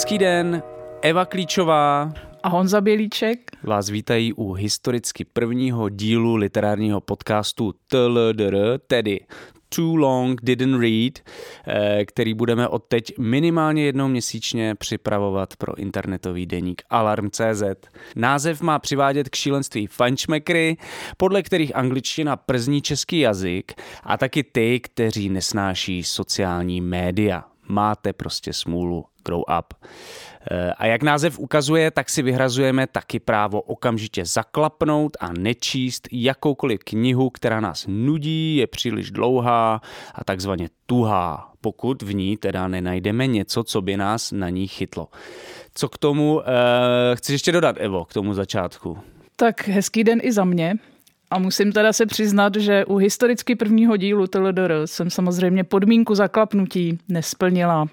Hezký den, Eva Klíčová a Honza Bělíček vás vítají u historicky prvního dílu literárního podcastu TLDR, tedy Too Long Didn't Read, eh, který budeme od teď minimálně jednou měsíčně připravovat pro internetový deník Alarm.cz. Název má přivádět k šílenství fančmekry, podle kterých angličtina przní český jazyk a taky ty, kteří nesnáší sociální média. Máte prostě smůlu. Grow Up. Eh, a jak název ukazuje, tak si vyhrazujeme taky právo okamžitě zaklapnout a nečíst jakoukoliv knihu, která nás nudí, je příliš dlouhá a takzvaně tuhá, pokud v ní teda nenajdeme něco, co by nás na ní chytlo. Co k tomu eh, chci ještě dodat, Evo, k tomu začátku? Tak hezký den i za mě. A musím teda se přiznat, že u historicky prvního dílu TLDR jsem samozřejmě podmínku zaklapnutí nesplnila.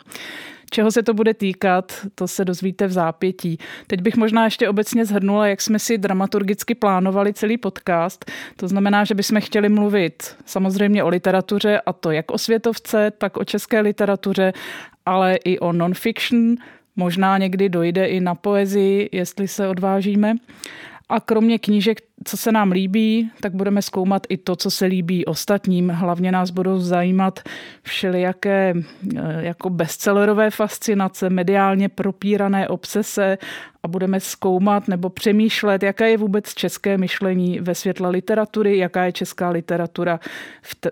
Čeho se to bude týkat, to se dozvíte v zápětí. Teď bych možná ještě obecně zhrnula, jak jsme si dramaturgicky plánovali celý podcast. To znamená, že bychom chtěli mluvit samozřejmě o literatuře, a to jak o světovce, tak o české literatuře, ale i o non-fiction. Možná někdy dojde i na poezii, jestli se odvážíme. A kromě knížek, co se nám líbí, tak budeme zkoumat i to, co se líbí ostatním. Hlavně nás budou zajímat všelijaké eh, jako bestsellerové fascinace, mediálně propírané obsese a budeme zkoumat nebo přemýšlet, jaké je vůbec české myšlení ve světle literatury, jaká je česká literatura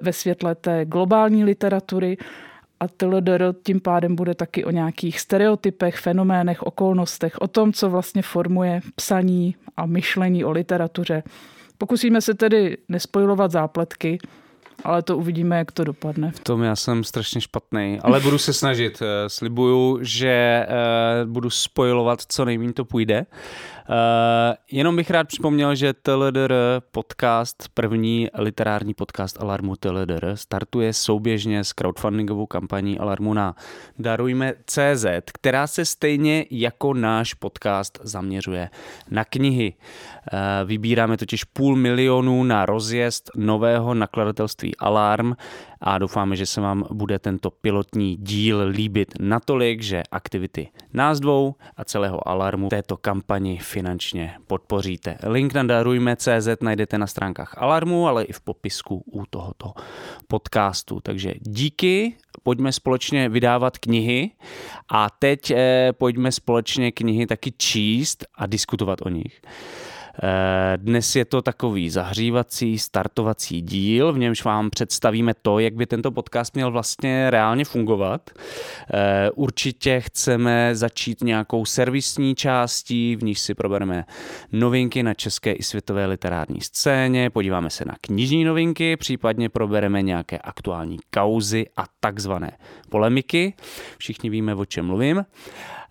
ve světle té globální literatury a TLDR tím pádem bude taky o nějakých stereotypech, fenoménech, okolnostech, o tom, co vlastně formuje psaní a myšlení o literatuře. Pokusíme se tedy nespojovat zápletky, ale to uvidíme, jak to dopadne. V tom já jsem strašně špatný, ale budu se snažit. Eh, slibuju, že eh, budu spojovat, co nejméně to půjde. Uh, jenom bych rád připomněl, že TLDR podcast, první literární podcast Alarmu TLDR, startuje souběžně s crowdfundingovou kampaní Alarmu na Darujme CZ, která se stejně jako náš podcast zaměřuje na knihy. Uh, vybíráme totiž půl milionu na rozjezd nového nakladatelství Alarm a doufáme, že se vám bude tento pilotní díl líbit natolik, že aktivity nás dvou a celého Alarmu této kampani finančně podpoříte. Link na darujme.cz najdete na stránkách Alarmu, ale i v popisku u tohoto podcastu. Takže díky, pojďme společně vydávat knihy a teď eh, pojďme společně knihy taky číst a diskutovat o nich. Eh, dnes je to takový zahřívací, startovací díl, v němž vám představíme to, jak by tento podcast měl vlastně reálně fungovat. Eh, určitě chceme začít nějakou servisní částí, v níž si probereme novinky na české i světové literární scéně, podíváme se na knižní novinky, případně probereme nějaké aktuální kauzy a takzvané polemiky. Všichni víme, o čem mluvím.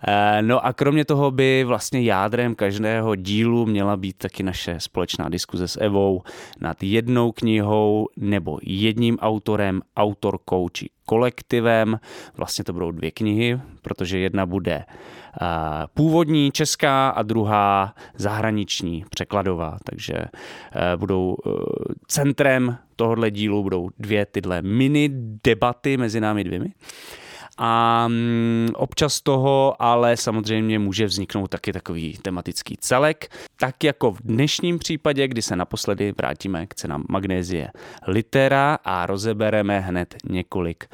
Eh, no a kromě toho by vlastně jádrem každého dílu měla být taky naše společná diskuze s Evou nad jednou knihou nebo jedním autorem, autorkou či kolektivem. Vlastně to budou dvě knihy, protože jedna bude eh, původní česká a druhá zahraniční překladová. Takže eh, budou centrem tohohle dílu budou dvě tyhle mini debaty mezi námi dvěmi. A mm, občas toho ale samozřejmě může vzniknout taky takový tematický celek, tak jako v dnešním případě, kdy se naposledy vrátíme k cenám magnézie litera a rozebereme hned několik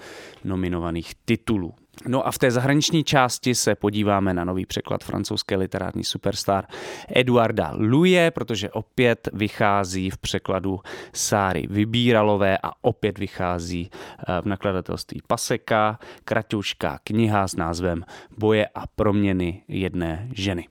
nominovaných titulů. No a v té zahraniční části se podíváme na nový překlad francouzské literární superstar Eduarda Luje, protože opět vychází v překladu Sáry Vybíralové a opět vychází eh, v nakladatelství Paseka, kratušká kniha s názvem Boje a proměny jedné ženy.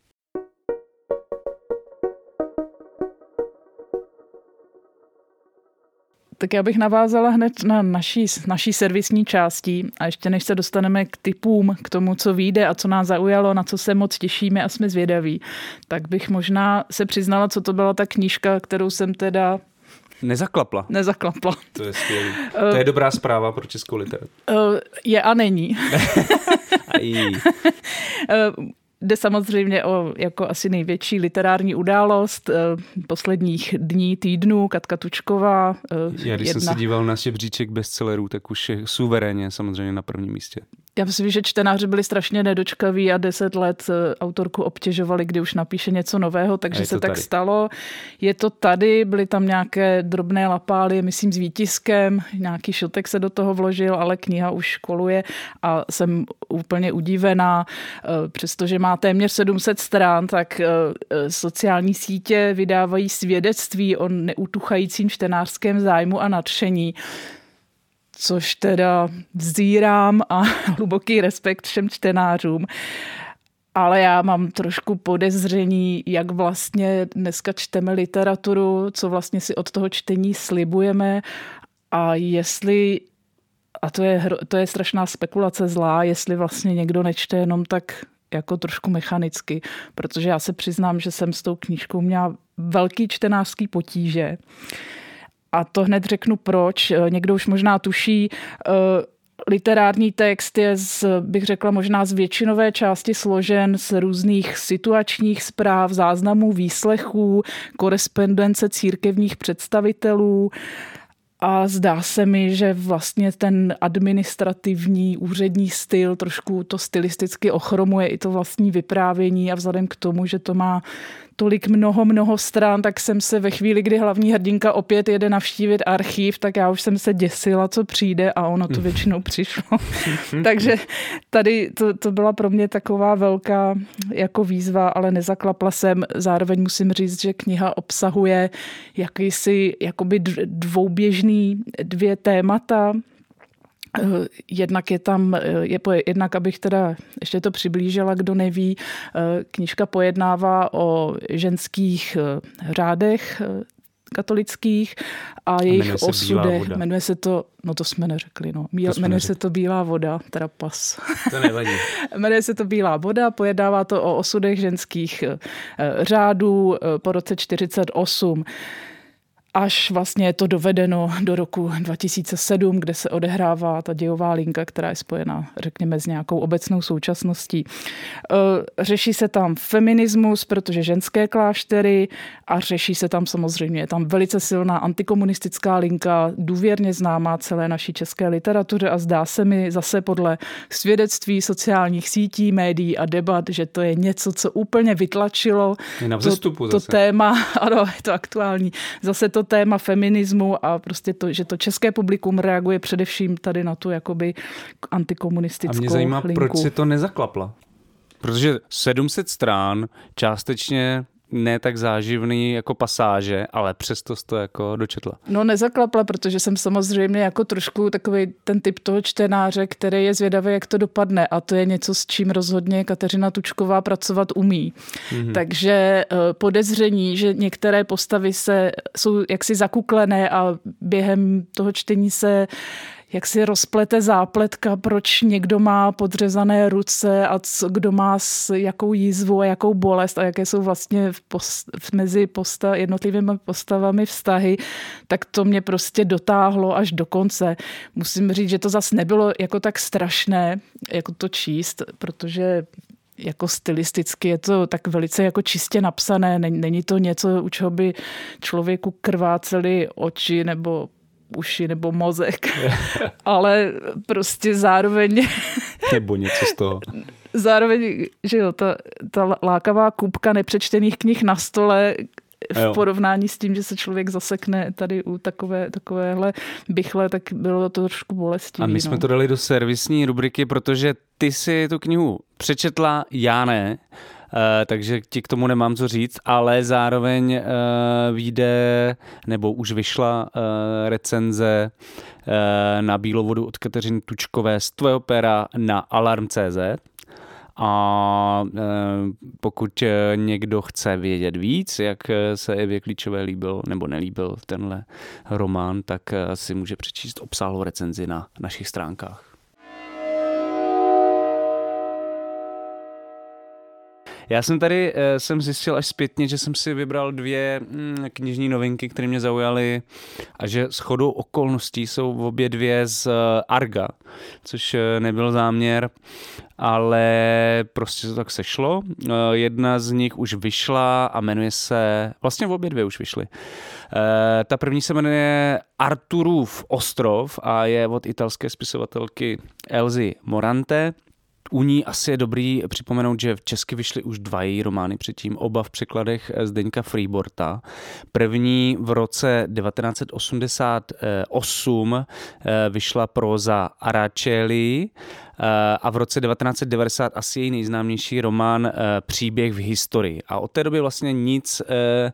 Tak já bych navázala hned na naší, naší servisní části a ještě než se dostaneme k typům, k tomu, co vyjde a co nás zaujalo, na co se moc těšíme a jsme zvědaví, tak bych možná se přiznala, co to byla ta knížka, kterou jsem teda Nezaklapla. Nezaklapla. To je skvělé. To je dobrá zpráva pro českou literaturu. Je a není. Jde samozřejmě o jako asi největší literární událost eh, posledních dní, týdnů, Katka Tučková. Eh, Já když jedna... jsem se díval na žebříček bestsellerů, tak už je suverénně samozřejmě na prvním místě. Já myslím, že čtenáři byli strašně nedočkaví a deset let eh, autorku obtěžovali, kdy už napíše něco nového, takže se tak tady. stalo. Je to tady, byly tam nějaké drobné lapály, myslím s výtiskem, nějaký šotek se do toho vložil, ale kniha už koluje a jsem úplně udívená. Eh, přestože má téměř 700 stran, tak eh, sociální sítě vydávají svědectví o neutuchajícím čtenářském zájmu a nadšení což teda vzírám a hluboký respekt všem čtenářům. Ale já mám trošku podezření, jak vlastně dneska čteme literaturu, co vlastně si od toho čtení slibujeme a jestli, a to je, to je strašná spekulace zlá, jestli vlastně někdo nečte jenom tak jako trošku mechanicky, protože já se přiznám, že jsem s tou knížkou měla velký čtenářský potíže. A to hned řeknu proč. Eh, někdo už možná tuší, eh, literární text je, z, bych řekla, možná z většinové části složen z různých situačních zpráv, záznamů, výslechů, korespondence církevních představitelů. A zdá se mi, že vlastně ten administrativní úřední styl trošku to stylisticky ochromuje i to vlastní vyprávění a vzhledem k tomu, že to má tolik mnoho, mnoho stran, tak jsem se ve chvíli, kdy hlavní hrdinka opět jede navštívit archív, tak já už jsem se děsila, co přijde a ono to většinou přišlo. Takže tady to, to byla pro mě taková velká jako výzva, ale nezaklapla jsem. Zároveň musím říct, že kniha obsahuje jakýsi jakoby dvouběžný dvě témata, jednak je tam, eh, je, jednak abych teda ještě to přiblížila, kdo neví, eh, knižka pojednává o ženských řádech katolických a jejich jmenuje osudech. Jmenuje se to, no to jsme neřekli, no. Míl, to jmenuje se to Bílá voda, teda pas. To nevadí. jmenuje se to Bílá voda, pojednává to o osudech ženských řádů po roce 48 až vlastně je to dovedeno do roku 2007, kde se odehrává ta dějová linka, která je spojena, řekněme, s nějakou obecnou současností. E, řeší se tam feminismus, protože ženské kláštery a řeší se tam samozřejmě, je tam velice silná antikomunistická linka, důvěrně známá celé naší české literatuře a zdá se mi zase podle svědectví sociálních sítí, médií a debat, že to je něco, co úplně vytlačilo to, to téma, ano, je to aktuální, zase to to téma feminismu a prostě to, že to české publikum reaguje především tady na tu jakoby antikomunistickou A mě zajímá, linku. proč si to nezaklapla? Protože 700 strán částečně ne tak záživný jako pasáže, ale přesto to jako dočetla. No nezaklapla, protože jsem samozřejmě jako trošku takový ten typ toho čtenáře, který je zvědavý, jak to dopadne a to je něco, s čím rozhodně Kateřina Tučková pracovat umí. Mm-hmm. Takže eh, podezření, že některé postavy se jsou jaksi zakuklené a během toho čtení se jak si rozplete zápletka, proč někdo má podřezané ruce a co, kdo má s jakou jízvu a jakou bolest a jaké jsou vlastně v post, mezi posta, jednotlivými postavami vztahy, tak to mě prostě dotáhlo až do konce. Musím říct, že to zase nebylo jako tak strašné, jako to číst, protože jako stylisticky je to tak velice jako čistě napsané, není to něco, u čeho by člověku krváceli oči nebo uši nebo mozek, ale prostě zároveň... nebo něco z toho. Zároveň, že jo, ta, ta lákavá kupka nepřečtených knih na stole, v porovnání s tím, že se člověk zasekne tady u takové, takovéhle bychle, tak bylo to trošku bolestivé. A my jsme no. to dali do servisní rubriky, protože ty si tu knihu přečetla, já ne. Eh, takže ti k tomu nemám co říct, ale zároveň uh, vyjde, nebo už vyšla uh, recenze na Bílovodu od Kateřiny Tučkové z tvého pera na Alarm.cz a pokud někdo chce vědět víc, jak se Evě Klíčové líbil nebo nelíbil tenhle román, tak si může přečíst obsáhlou recenzi na našich stránkách. Já jsem tady eh, jsem zjistil až zpětně, že jsem si vybral dvě mm, knižní novinky, které mě zaujaly a že s chodou okolností jsou obě dvě z eh, Arga, což eh, nebyl záměr, ale prostě to tak sešlo. Jedna z nich už vyšla a jmenuje se, vlastně obě dvě už vyšly. Ta první se jmenuje Arturův ostrov a je od italské spisovatelky Elzy Morante. U ní asi je dobrý připomenout, že v Česky vyšly už dva její romány předtím, oba v překladech Zdeňka Freeborta. První v roce 1988 eh, vyšla proza Aracelli, Eh, a v roce 1990 asi její nejznámější román eh, Příběh v historii. A od té doby vlastně nic eh,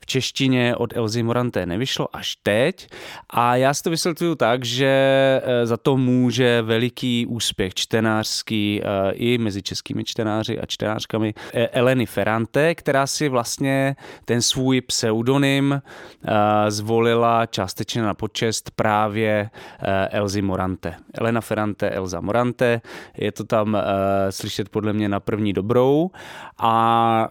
v češtině od Elzy Moranté nevyšlo až teď. A já si to vysvětluju tak, že za to může veliký úspěch čtenářský i mezi českými čtenáři a čtenářkami Eleny Ferrante, která si vlastně ten svůj pseudonym zvolila částečně na počest právě Elzy Morante. Elena Ferrante, Elza Morante je to tam uh, slyšet podle mě na první dobrou a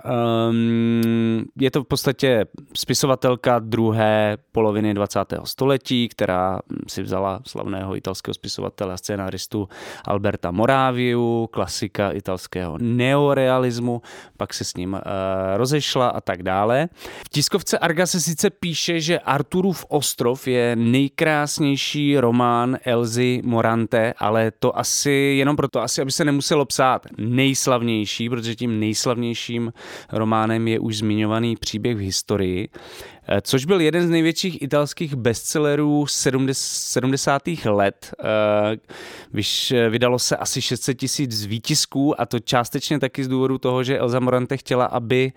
um, je to v podstatě spisovatelka druhé poloviny 20. století, která si vzala slavného italského spisovatele a scénáristu Alberta Moráviu, klasika italského neorealismu, pak se s ním uh, rozešla a tak dále. V tiskovce Arga se sice píše, že Arturův ostrov je nejkrásnější román Elzy Morante, ale to asi jenom proto, asi aby se nemuselo psát nejslavnější, protože tím nejslavnějším románem je už zmiňovaný příběh v historii. Eh, což byl jeden z největších italských bestsellerů 70. let. Eh, vydalo se asi 600 tisíc výtisků a to částečně taky z důvodu toho, že Elza Morante chtěla, aby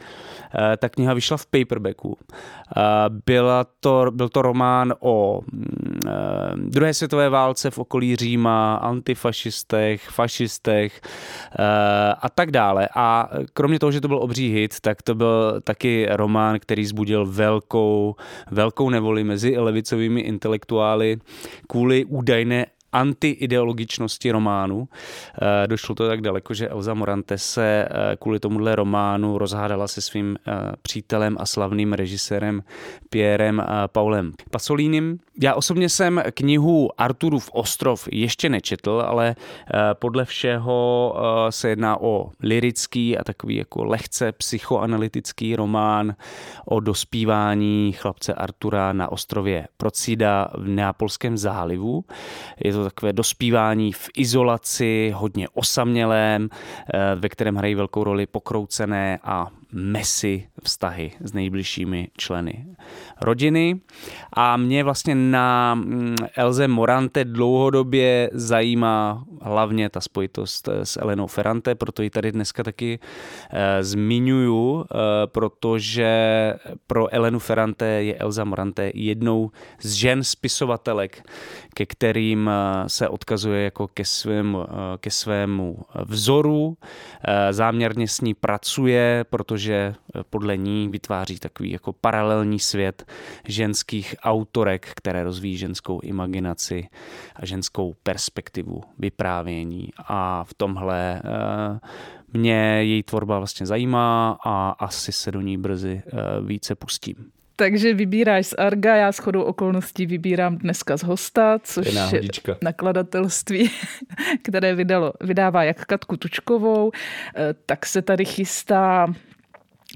eh, ta kniha vyšla v paperbacku. Byla to, byl to román o mm, druhé světové válce v okolí Říma, antifašistech, fašistech a tak dále. A kromě toho, že to byl obří hit, tak to byl taky román, který zbudil velkou, velkou nevoli mezi levicovými intelektuály kvůli údajné antiideologičnosti románu. Eh, došlo to tak daleko, že Elza Morante se eh, kvůli tomuhle románu rozhádala se svým eh, přítelem a slavným režisérem Pierrem Paulem Pasolínem. Já osobně jsem knihu Arturův ostrov ještě nečetl, ale podle všeho se jedná o lirický a takový jako lehce psychoanalytický román o dospívání chlapce Artura na ostrově Procida v Neapolském zálivu. Je to to takové dospívání v izolaci, hodně osamělém, eh, ve kterém hrají velkou roli pokroucené a mesi vztahy s nejbližšími členy rodiny. A mě vlastně na mm, Elze Morante dlouhodobě zajímá hlavně ta spojitost eh, s Elenou Ferrante, proto ji tady dneska taky e, zmiňuju, e, protože pro Elenu Ferrante je Elza Morante jednou z žen spisovatelek, ke kterým se odkazuje jako ke, svém, ke svému vzoru. Záměrně s ní pracuje, protože protože eh, podle ní vytváří takový jako paralelní svět ženských autorek, které rozvíjí ženskou imaginaci a ženskou perspektivu vyprávění. A v tomhle eh, mě její tvorba vlastně zajímá a asi se do ní brzy eh, více pustím. Takže vybíráš z Arga, já s chodou okolností vybírám dneska z Hosta, což je, je nakladatelství, které vydalo, vydává jak Katku Tučkovou, tak se tady chystá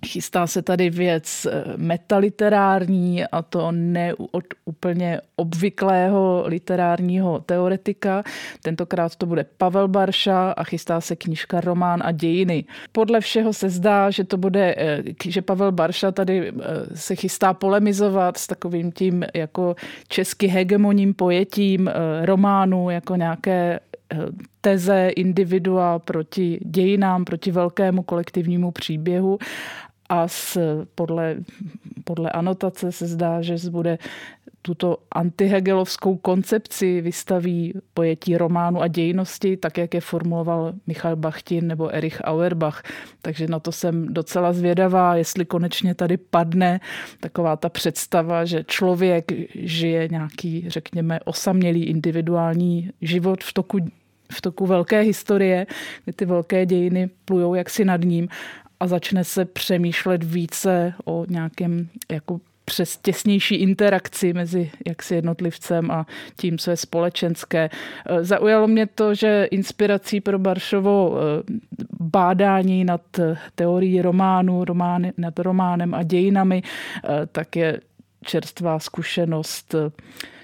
Chystá se tady věc eh, metaliterární a to ne od úplně obvyklého literárního teoretika. Tentokrát to bude Pavel Barša a chystá se knižka Román a dějiny. Podle všeho se zdá, že to bude, eh, že Pavel Barša tady eh, se chystá polemizovat s takovým tím jako česky hegemonním pojetím románu jako nějaké teze individua proti dějinám, proti velkému kolektivnímu příběhu a s, podle, podle anotace se zdá, že bude tuto antihegelovskou koncepci vystaví pojetí románu a dějnosti, tak jak je formuloval Michal Bachtin nebo Erich Auerbach. Takže na to jsem docela zvědavá, jestli konečně tady padne taková ta představa, že člověk žije nějaký, řekněme, osamělý individuální život v toku v toku velké historie, kdy ty velké dějiny plujou jaksi nad ním a začne se přemýšlet více o nějakém jako přes těsnější interakci mezi jaksi jednotlivcem a tím, co je společenské. Eh, zaujalo mě to, že inspirací pro Baršovo eh, bádání nad teorií románu, romány, nad románem a dějinami, eh, tak je čerstvá zkušenost,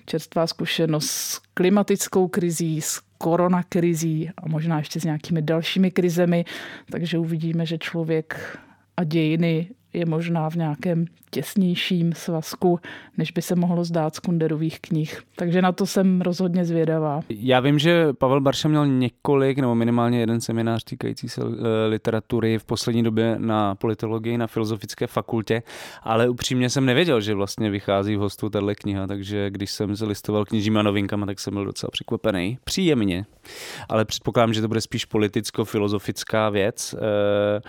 čerstvá zkušenost s klimatickou krizí, s koronakrizí a možná ještě s nějakými dalšími krizemi, takže uvidíme, že člověk a dějiny je možná v nějakém těsnějším svazku, než by se mohlo zdát z Kunderových knih. Takže na to jsem rozhodně zvědavá. Já vím, že Pavel Barša měl několik nebo minimálně jeden seminář týkající se eh, literatury v poslední době na politologii na Filozofické fakultě, ale upřímně jsem nevěděl, že vlastně vychází v hostu tato kniha, takže když jsem se listoval knižníma novinkama, tak jsem byl docela překvapený. Příjemně, ale předpokládám, že to bude spíš politicko-filozofická věc, eh,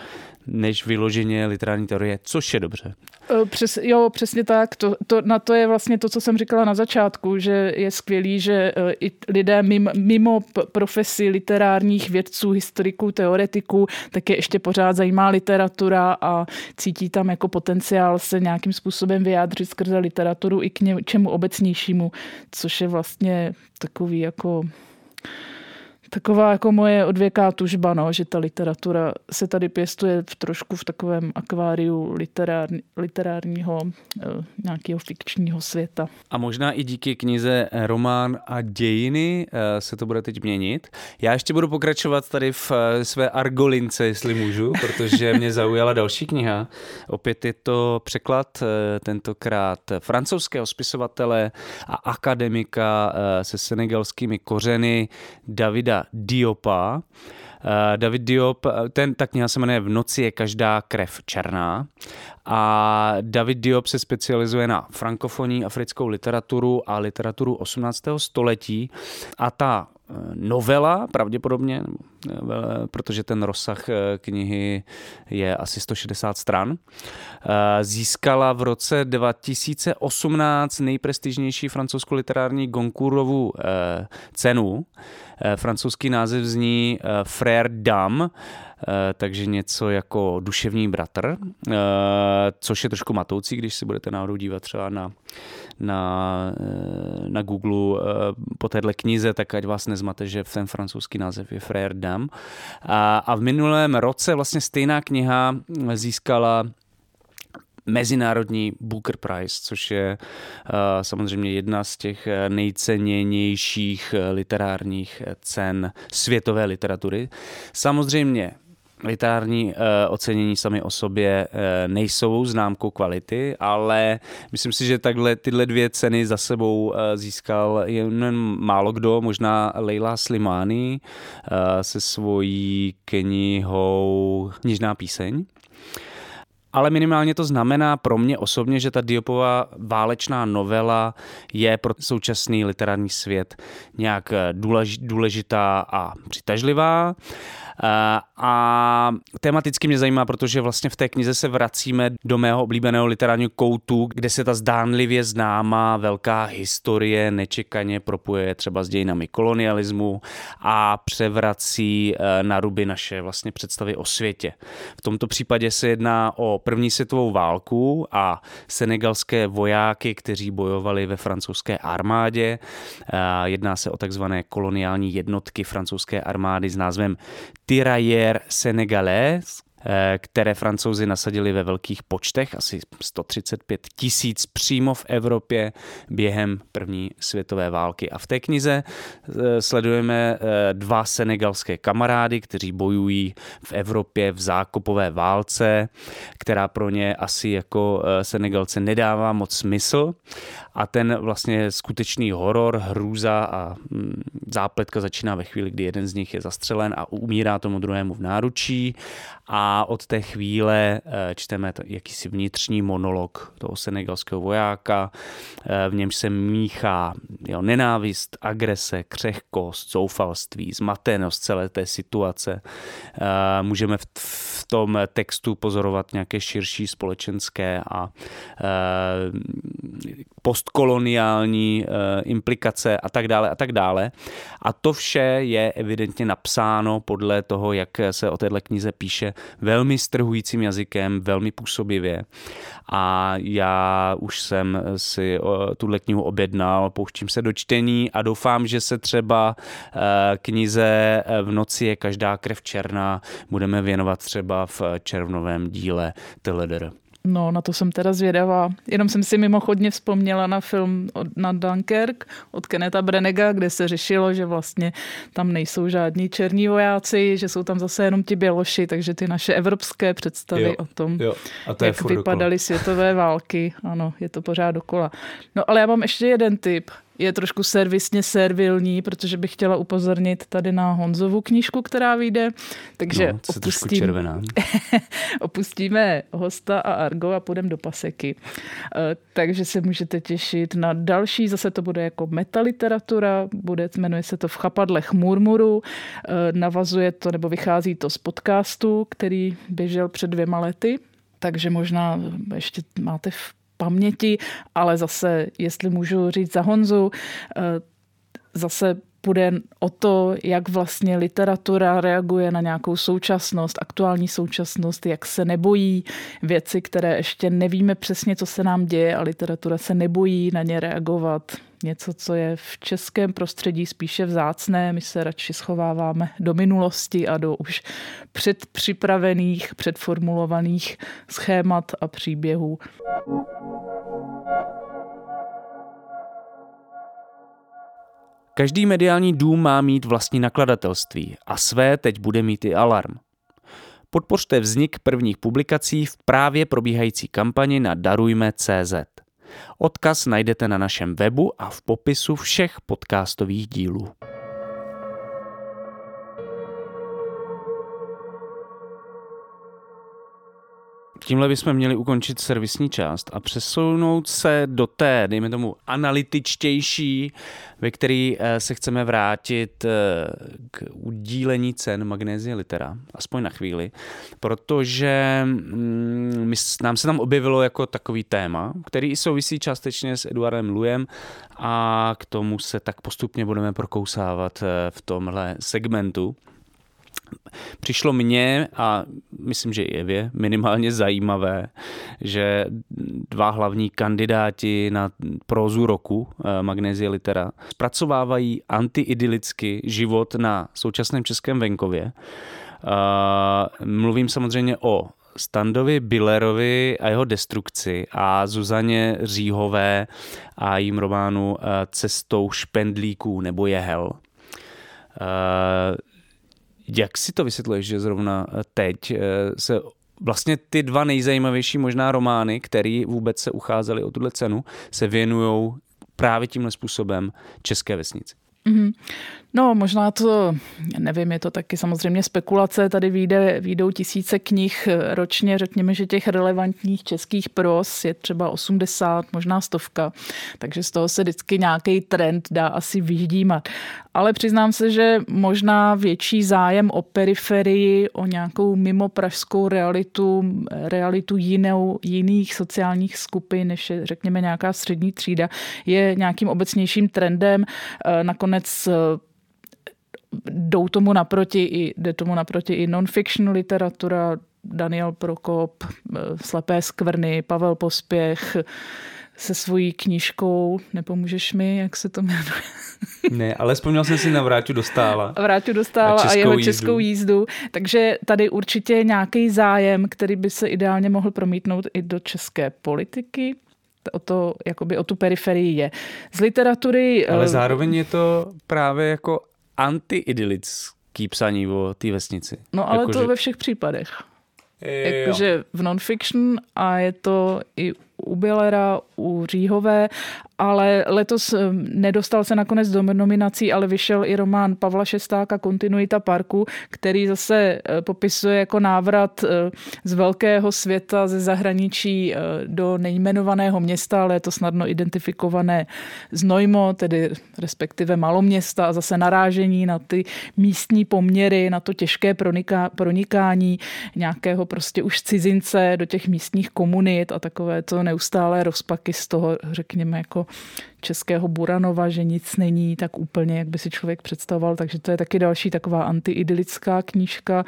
než vyloženě literární teorie, což je dobře. Eh, přes, jo, přesně tak. To, to, na to je vlastně to, co jsem říkala na začátku, že je skvělý, že uh, i lidé mimo, mimo profesi literárních vědců, historiků, teoretiků, tak je ještě pořád zajímá literatura a cítí tam jako potenciál se nějakým způsobem vyjádřit skrze literaturu i k něčemu obecnějšímu, což je vlastně takový jako taková jako moje odvěká tužba, no, že ta literatura se tady pěstuje v trošku v takovém akváriu literární, literárního eh, nějakého fikčního světa. A možná i díky knize Román a dějiny eh, se to bude teď měnit. Já ještě budu pokračovat tady v eh, své argolince, jestli můžu, protože mě zaujala další kniha. Opět je to překlad tentokrát francouzského spisovatele a akademika se senegalskými kořeny Davida Diopa. Eh, David Diop, eh, ten, ta kniha se jmenuje V noci je každá krev černá a David Diop se specializuje na frankofonní africkou literaturu a literaturu 18. století a ta novela pravděpodobně, protože ten rozsah knihy je asi 160 stran, získala v roce 2018 nejprestižnější francouzskou literární Goncourovu cenu. Eh, francouzský název zní eh, Frère Dam, eh, takže něco jako duševní bratr, což je trošku matoucí, když si budete náhodou dívat třeba na, na, na Google po téhle knize, tak ať vás nezmate, že ten francouzský název je Frère Dam. A, a v minulém roce vlastně stejná kniha získala mezinárodní Booker Prize, což je uh, samozřejmě jedna z těch eh, nejceněnějších eh, literárních cen světové literatury. Samozřejmě literární uh, ocenění sami o sobě uh, nejsou známkou kvality, ale myslím si, že takhle tyhle dvě ceny za sebou uh, získal jen málo kdo, možná Leila Slimani se svojí knihou Knižná píseň ale minimálně to znamená pro mě osobně, že ta Diopová válečná novela je pro současný literární svět nějak důležitá a přitažlivá. A tematicky mě zajímá, protože vlastně v té knize se vracíme do mého oblíbeného literárního koutu, kde se ta zdánlivě známá velká historie nečekaně propuje třeba s dějinami kolonialismu a převrací eh, na ruby naše vlastně představy o světě. V tomto případě se jedná o první světovou válku a senegalské vojáky, kteří bojovali ve francouzské armádě. Jedná se o takzvané koloniální jednotky francouzské armády s názvem Tirailleurs Sénégalais, Eh, které francouzi nasadili ve velkých počtech, asi 135 tisíc přímo v Evropě během první světové války. A v té knize eh, sledujeme eh, dva senegalské kamarády, kteří bojují v Evropě v zákopové válce, která pro ně asi jako Senegalce nedává moc smysl. A ten vlastně skutečný horor, hrůza a mm, zápletka začíná ve chvíli, kdy jeden z nich je zastřelen a umírá tomu druhému v náručí a od té chvíle eh, čteme jakýsi vnitřní monolog toho senegalského vojáka, eh, v němž se míchá jo, nenávist, agrese, křehkost, zoufalství, zmatenost celé té situace. Eh, můžeme v, v tom textu pozorovat nějaké širší společenské a postkoloniální implikace a tak dále a tak dále. A to vše je evidentně napsáno podle toho, jak se o této knize píše, velmi strhujícím jazykem, velmi působivě. A já už jsem si tuhle knihu objednal, pouštím se do čtení a doufám, že se třeba knize V noci je každá krev černá budeme věnovat třeba v červnovém díle Teledr. No, na to jsem teda zvědavá. Jenom jsem si mimochodně vzpomněla na film od, na Dunkirk od Keneta Brenega, kde se řešilo, že vlastně tam nejsou žádní černí vojáci, že jsou tam zase jenom ti běloši, takže ty naše evropské představy jo, o tom, jo. A to jak vypadaly světové války. Ano, je to pořád dokola. No ale já mám ještě jeden tip je trošku servisně servilní, protože bych chtěla upozornit tady na Honzovu knížku, která vyjde. Takže no, opustím, červená. opustíme hosta a Argo a půjdeme do paseky. Eh, takže se můžete těšit na další, zase to bude jako metaliteratura, bude, jmenuje se to v chapadlech murmuru, eh, navazuje to nebo vychází to z podcastu, který běžel před dvěma lety takže možná ještě máte v paměti, ale zase, jestli můžu říct za Honzu, eh, zase půjde o to, jak vlastně literatura reaguje na nějakou současnost, aktuální současnost, jak se nebojí věci, které ještě nevíme přesně, co se nám děje a literatura se nebojí na ně reagovat. Něco, co je v českém prostředí spíše vzácné, my se radši schováváme do minulosti a do už předpřipravených, předformulovaných schémat a příběhů. Každý mediální dům má mít vlastní nakladatelství a své teď bude mít i Alarm. Podpořte vznik prvních publikací v právě probíhající kampani na darujme.cz. Odkaz najdete na našem webu a v popisu všech podcastových dílů. Tímhle bychom měli ukončit servisní část a přesunout se do té, dejme tomu, analytičtější, ve který eh, se chceme vrátit eh, k udílení cen magnézie litera, aspoň na chvíli, protože mm, nám se tam objevilo jako takový téma, který souvisí částečně s Eduardem Lujem a k tomu se tak postupně budeme prokousávat eh, v tomhle segmentu. Přišlo mně a myslím, že i Evě minimálně zajímavé, že dva hlavní kandidáti na prózu roku eh, Magnézie Litera zpracovávají antiidylicky život na současném českém venkově. Eh, mluvím samozřejmě o Standovi Billerovi a jeho destrukci a Zuzaně Říhové a jím románu eh, Cestou špendlíků nebo Jehel. Jak si to vysvětluješ, že zrovna eh, teď eh, se vlastně ty dva nejzajímavější možná romány, které vůbec se ucházely o tuhle cenu, se věnují právě tímhle způsobem české vesnici? Mm-hmm. No, možná to, nevím, je to taky samozřejmě spekulace. Tady vyjde, vyjdou tisíce knih ročně, řekněme, že těch relevantních českých pros je třeba 80, možná stovka, takže z toho se vždycky nějaký trend dá asi vyždímat. Ale přiznám se, že možná větší zájem o periferii, o nějakou mimo pražskou realitu, realitu jinou, jiných sociálních skupin, než je, řekněme, nějaká střední třída, je nějakým obecnějším trendem. Eh, nakonec eh, jdou tomu naproti i, jde tomu naproti i non-fiction literatura, Daniel Prokop, eh, Slepé skvrny, Pavel Pospěch, se svojí knížkou, nepomůžeš mi, jak se to jmenuje? Ne, ale vzpomněl jsem si na Vráťu dostála. Vráťu dostála a, a jeho jízdu. českou jízdu. Takže tady určitě nějaký zájem, který by se ideálně mohl promítnout i do české politiky. O, to, jakoby o tu periferii je. Z literatury... Ale eh, zároveň je to právě jako anti-idylický psaní o té vesnici. No ale jako, to že... ve všech případech. Jakože v non-fiction a je to i u Billera, u Říhové ale letos nedostal se nakonec do nominací, ale vyšel i román Pavla Šestáka Kontinuita parku, který zase popisuje jako návrat z velkého světa ze zahraničí do nejmenovaného města, ale je to snadno identifikované Znojmo, tedy respektive maloměsta a zase narážení na ty místní poměry, na to těžké proniká, pronikání nějakého prostě už cizince do těch místních komunit a takové to neustálé rozpaky z toho, řekněme, jako českého Buranova, že nic není tak úplně, jak by si člověk představoval, takže to je taky další taková antiidylická knížka.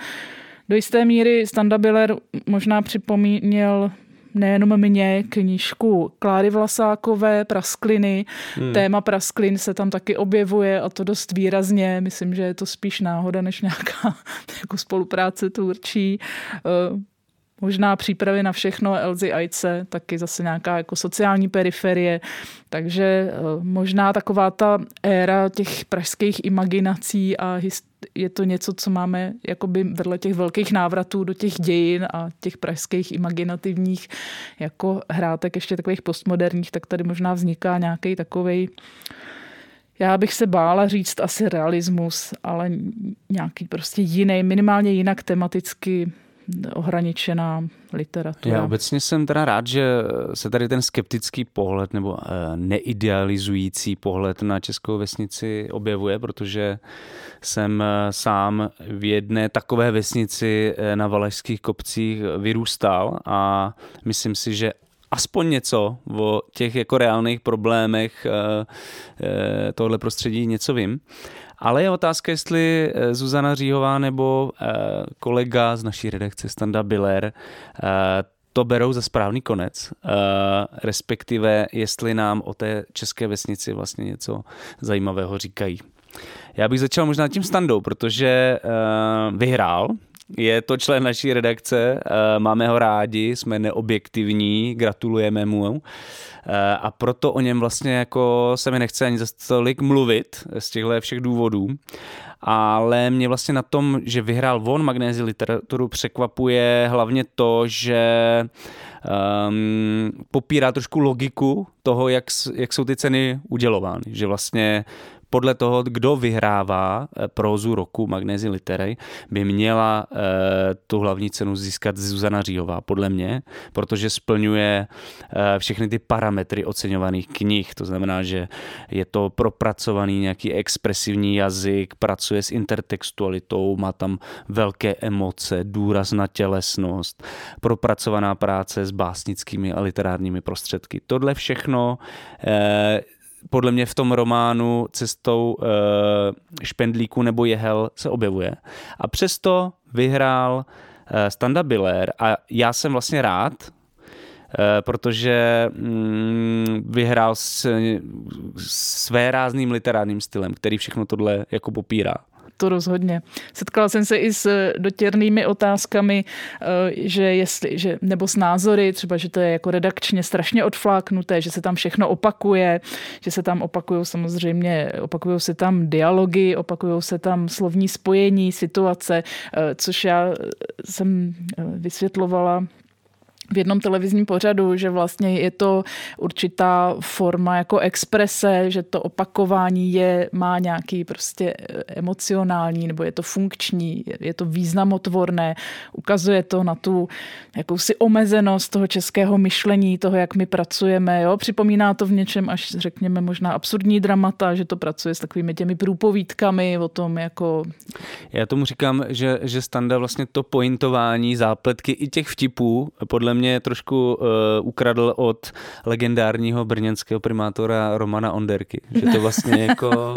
Do jisté míry Standa Biller možná připomněl nejenom mě knížku Kláry Vlasákové, Praskliny. Hmm. Téma Prasklin se tam taky objevuje a to dost výrazně. Myslím, že je to spíš náhoda, než nějaká jako spolupráce tvůrčí. Možná přípravy na všechno Elzy Ajce, taky zase nějaká jako sociální periferie, takže eh, možná taková ta éra těch pražských imaginací a je to něco, co máme jakoby vedle těch velkých návratů do těch dějin a těch pražských imaginativních jako hrátek ještě takových postmoderních, tak tady možná vzniká nějaký takový já bych se bála říct asi realismus, ale nějaký prostě jiný, minimálně jinak tematicky ohraničená literatura. Já obecně jsem teda rád, že se tady ten skeptický pohled nebo eh, neidealizující pohled na českou vesnici objevuje, protože jsem eh, sám v jedné takové vesnici eh, na Valašských kopcích vyrůstal a myslím si, že aspoň něco o těch jako reálných problémech tohle prostředí něco vím. Ale je otázka, jestli eh, Zuzana Říhová nebo eh, kolega z naší redakce Standa Biller eh, to berou za správný konec, respektive jestli nám o té české vesnici vlastně něco zajímavého říkají. Já bych začal možná tím standou, protože vyhrál je to člen naší redakce, máme ho rádi, jsme neobjektivní, gratulujeme mu a proto o něm vlastně jako se mi nechce ani za tolik mluvit z těchto všech důvodů. Ale mě vlastně na tom, že vyhrál von magnézi literaturu, překvapuje hlavně to, že um, popírá trošku logiku toho, jak, jak jsou ty ceny udělovány. Že vlastně podle toho, kdo vyhrává eh, prózu roku Magnézy Literej, by měla e, tu hlavní cenu získat Zuzana Říhová, podle mě, protože splňuje e, všechny ty parametry oceňovaných knih. To znamená, že je to propracovaný nějaký expresivní jazyk, pracuje s intertextualitou, má tam velké emoce, důraz na tělesnost, propracovaná práce s básnickými a literárními prostředky. Tohle všechno e, podle mě v tom románu cestou uh, špendlíku nebo jehel se objevuje. A přesto vyhrál uh, Standa Biller a já jsem vlastně rád, uh, protože mm, vyhrál s, své rázným literárním stylem, který všechno tohle jako popírá to rozhodně. Setkala jsem se i s dotěrnými otázkami, eh, že jestli, že, nebo s názory, třeba, že to je jako redakčně strašně odfláknuté, že se tam všechno opakuje, že se tam opakují samozřejmě, opakují se tam dialogy, opakují se tam slovní spojení, situace, eh, což já jsem eh, vysvětlovala v jednom televizním pořadu, že vlastně je to určitá forma jako exprese, že to opakování je, má nějaký prostě emocionální nebo je to funkční, je to významotvorné, ukazuje to na tu jakousi omezenost toho českého myšlení, toho, jak my pracujeme. Jo? Připomíná to v něčem až řekněme možná absurdní dramata, že to pracuje s takovými těmi průpovídkami o tom jako... Já tomu říkám, že, že Standa vlastně to pointování, zápletky i těch vtipů podle mě mě trošku uh, ukradl od legendárního brněnského primátora Romana Onderky. Že to vlastně jako...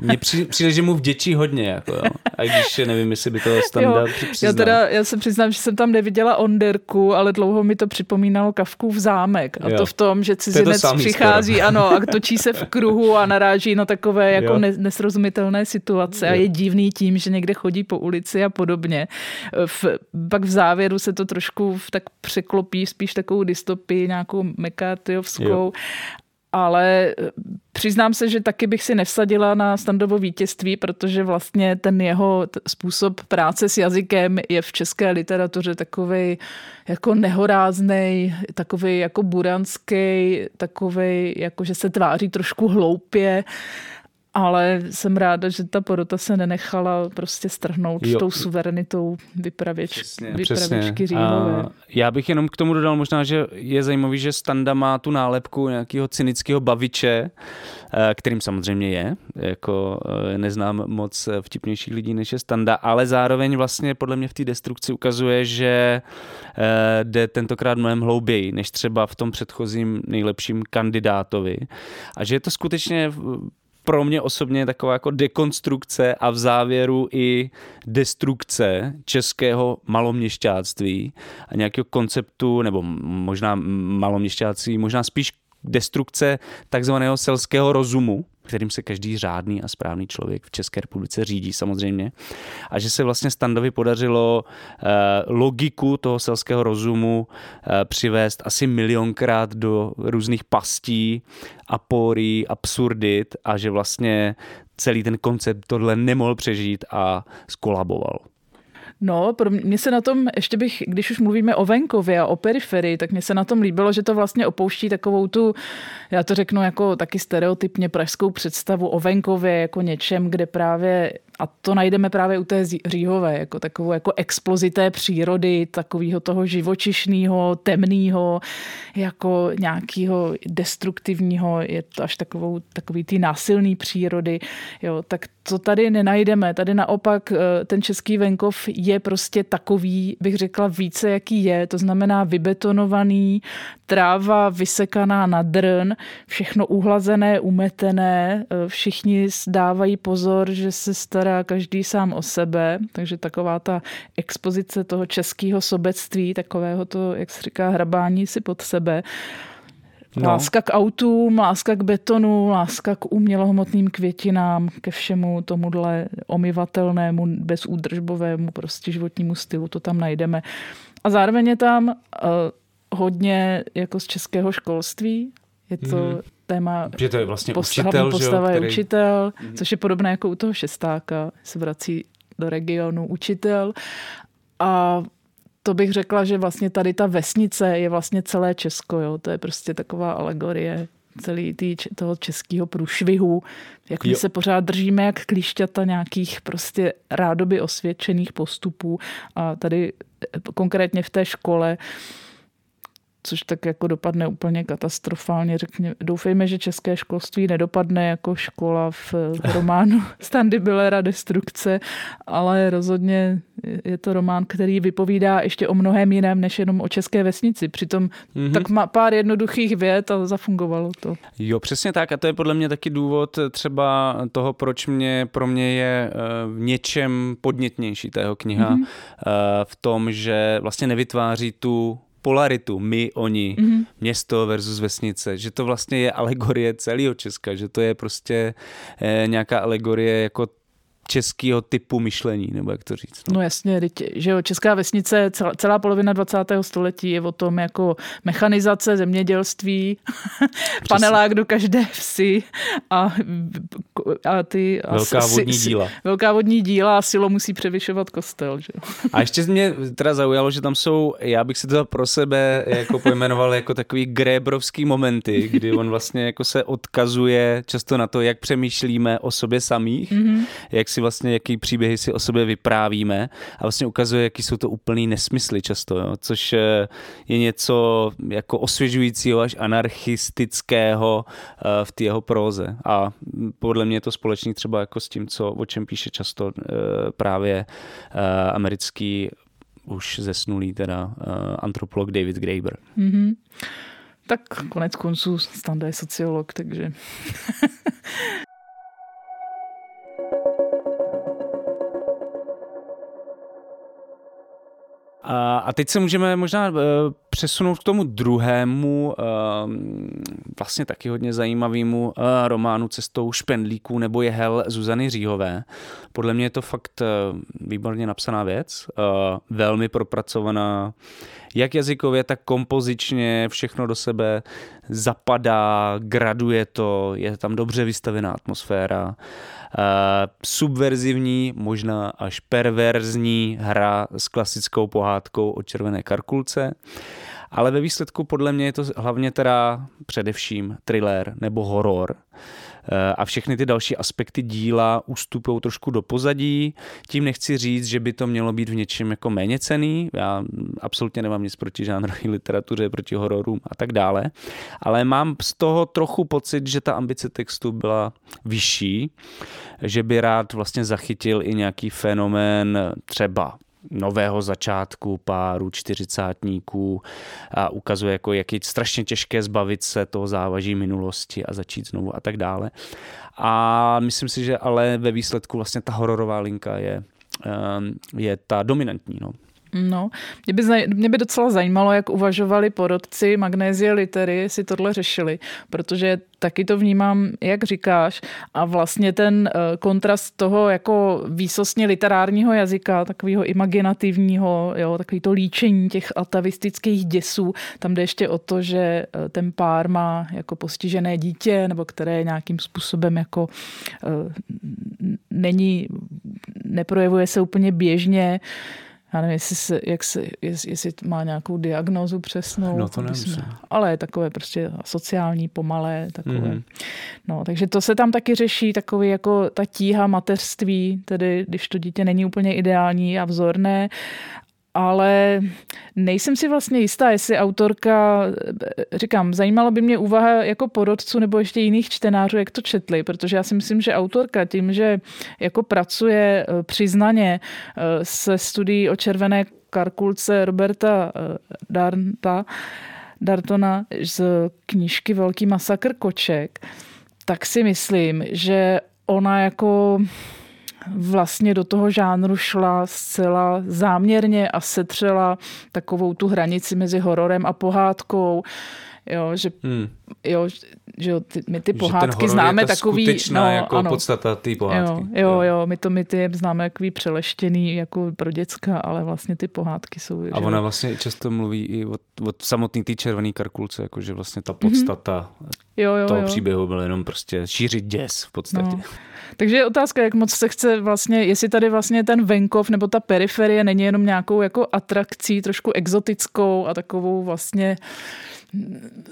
Mně při, přijde, že mu vděčí hodně. Jako, jo. A když nevím, jestli by to standa já, teda, já se přiznám, že jsem tam neviděla Onderku, ale dlouho mi to připomínalo v zámek. A jo. to v tom, že cizinec to přichází skoro. ano, a točí se v kruhu a naráží na takové jako ne, nesrozumitelné situace jo. a je divný tím, že někde chodí po ulici a podobně. V, pak v závěru se to trošku tak překlopí spíš takovou dystopii, nějakou McCarthyovskou. ale Přiznám se, že taky bych si nevsadila na standovo vítězství, protože vlastně ten jeho způsob práce s jazykem je v české literatuře takový jako nehorázný, takový jako buranský, takový jako, že se tváří trošku hloupě ale jsem ráda, že ta porota se nenechala prostě strhnout jo. tou suverenitou vypravěč, přesně, vypravěčky Říhové. Já bych jenom k tomu dodal možná, že je zajímavý, že Standa má tu nálepku nějakého cynického baviče, eh, kterým samozřejmě je. Jako eh, neznám moc vtipnějších lidí, než je Standa, ale zároveň vlastně podle mě v té destrukci ukazuje, že eh, jde tentokrát mnohem hlouběji, než třeba v tom předchozím nejlepším kandidátovi. A že je to skutečně pro mě osobně taková jako dekonstrukce a v závěru i destrukce českého maloměšťáctví a nějakého konceptu, nebo možná maloměšťáctví, možná spíš destrukce takzvaného selského rozumu, kterým se každý řádný a správný člověk v České republice řídí samozřejmě. A že se vlastně Standovi podařilo eh, logiku toho selského rozumu eh, přivést asi milionkrát do různých pastí, aporí, absurdit a že vlastně celý ten koncept tohle nemohl přežít a skolaboval. No, pro mě se na tom, ještě bych, když už mluvíme o venkově a o periferii, tak mě se na tom líbilo, že to vlastně opouští takovou tu, já to řeknu jako taky stereotypně pražskou představu o venkově jako něčem, kde právě a to najdeme právě u té Říhové, jako takovou jako explozité přírody, takového toho živočišného, temného, jako nějakého destruktivního, je to až takovou, takový ty násilný přírody, jo, tak to tady nenajdeme. Tady naopak eh, ten český venkov je prostě takový, bych řekla, více jaký je. To znamená vybetonovaný, tráva vysekaná na drn, všechno uhlazené, umetené, eh, všichni dávají pozor, že se stará každý sám o sebe, takže taková ta expozice toho českého sobectví, takového to, jak se říká, hrabání si pod sebe, No. Láska k autům, láska k betonu, láska k umělohmotným květinám, ke všemu tomuhle omyvatelnému, bezúdržbovému prostě životnímu stylu, to tam najdeme. A zároveň je tam uh, hodně jako z českého školství, je to hmm. Téma že to je vlastně postava, učitel, postava že je učitel, hmm. což je podobné jako u toho šestáka, se vrací do regionu učitel. A to bych řekla, že vlastně tady ta vesnice je vlastně celé Česko. Jo? To je prostě taková alegorie celý tý, toho českého průšvihu, jak my jo. se pořád držíme jak klíšťata nějakých prostě rádoby osvědčených postupů a tady eh, konkrétně v té škole což tak jako dopadne úplně katastrofálně. Řekně, doufejme, že české školství nedopadne jako škola v románu Standy Billera Destrukce, ale rozhodně je to román, který vypovídá ještě o mnohem jiném, než jenom o české vesnici. Přitom mm-hmm. tak má pár jednoduchých vět a zafungovalo to. Jo, přesně tak. A to je podle mě taky důvod třeba toho, proč mě, pro mě je eh, v něčem podnětnější ta jeho kniha. Mm-hmm. V tom, že vlastně nevytváří tu polaritu, my, oni, mm-hmm. město versus vesnice, že to vlastně je alegorie celého Česka, že to je prostě eh, nějaká alegorie jako českého typu myšlení, nebo jak to říct. No, no jasně, že jo, česká vesnice, celá, celá polovina 20. století je o tom jako mechanizace, zemědělství, panelák do každé vsi a, a ty... A velká vodní si, díla. Velká vodní díla a silo musí převyšovat kostel, že. A ještě mě teda zaujalo, že tam jsou, já bych si to pro sebe jako pojmenoval jako takový grébrovský momenty, kdy on vlastně jako se odkazuje často na to, jak přemýšlíme o sobě samých, mm-hmm. jak si vlastně, jaký příběhy si o sobě vyprávíme a vlastně ukazuje, jaký jsou to úplný nesmysly často, jo? což eh, je něco jako osvěžujícího až anarchistického eh, v té jeho próze a podle mě je to společný třeba jako s tím, co, o čem píše často eh, právě americký už zesnulý teda antropolog David Graeber. Mm-hmm. Tak konec konců Standa je sociolog, takže A teď se můžeme možná eh, přesunout k tomu druhému, eh, vlastně taky hodně zajímavému eh, románu Cestou špendlíků nebo Jehel Zuzany Říhové. Podle mě je to fakt výborně napsaná věc, velmi propracovaná jak jazykově, tak kompozičně všechno do sebe zapadá, graduje to, je tam dobře vystavená atmosféra. Uh, subverzivní, možná až perverzní hra s klasickou pohádkou o červené karkulce. Ale ve výsledku podle mě je to hlavně teda především thriller nebo horor. Eh, a všechny ty další aspekty díla ustupují trošku do pozadí. Tím nechci říct, že by to mělo být v něčem jako méně cený. Já absolutně nemám nic proti žánrové literatuře, proti hororům a tak dále. Ale mám z toho trochu pocit, že ta ambice textu byla vyšší, že by rád vlastně zachytil i nějaký fenomén třeba nového začátku páru čtyřicátníků a ukazuje, jako, jak je strašně těžké zbavit se toho závaží minulosti a začít znovu a tak dále. A myslím si, že ale ve výsledku vlastně ta hororová linka je, ehm, je ta dominantní. No. No, mě by, mě by docela zajímalo, jak uvažovali porodci magnézie litery, jestli tohle řešili, protože taky to vnímám, jak říkáš, a vlastně ten eh, kontrast toho jako výsostně literárního jazyka, takového imaginativního, jo, takový to líčení těch atavistických děsů, tam jde ještě o to, že eh, ten pár má jako postižené dítě, nebo které nějakým způsobem jako uh, není, neprojevuje se úplně běžně, já nevím, jestli, se, jak se, jestli, jestli má nějakou diagnózu přesnou. No to nevím. Ale je takové prostě sociální, pomalé, takové. Mm-hmm. No, takže to se tam taky řeší, takový jako ta tíha mateřství, tedy když to dítě není úplně ideální a vzorné ale nejsem si vlastně jistá, jestli autorka, říkám, zajímalo by mě úvaha jako porodců nebo ještě jiných čtenářů, jak to četli, protože já si myslím, že autorka tím, že jako pracuje eh, přiznaně eh, se studií o červené karkulce Roberta eh, Darnta, Dartona z knížky Velký masakr koček, tak si myslím, že ona jako vlastně do toho žánru šla zcela záměrně a setřela takovou tu hranici mezi hororem a pohádkou. Jo, že, hmm. jo, že jo, ty, my ty pohádky známe je takový... no, jako ano. podstata ty pohádky. Jo, jo, jo, my to my ty známe takový přeleštěný jako pro děcka, ale vlastně ty pohádky jsou... A že ona vlastně často mluví i o, o samotný ty červený karkulce, jako že vlastně ta podstata mm-hmm. jo, jo, toho jo. příběhu byla jenom prostě šířit děs v podstatě. No. Takže je otázka, jak moc se chce vlastně, jestli tady vlastně ten venkov nebo ta periferie není jenom nějakou jako atrakcí, trošku exotickou a takovou vlastně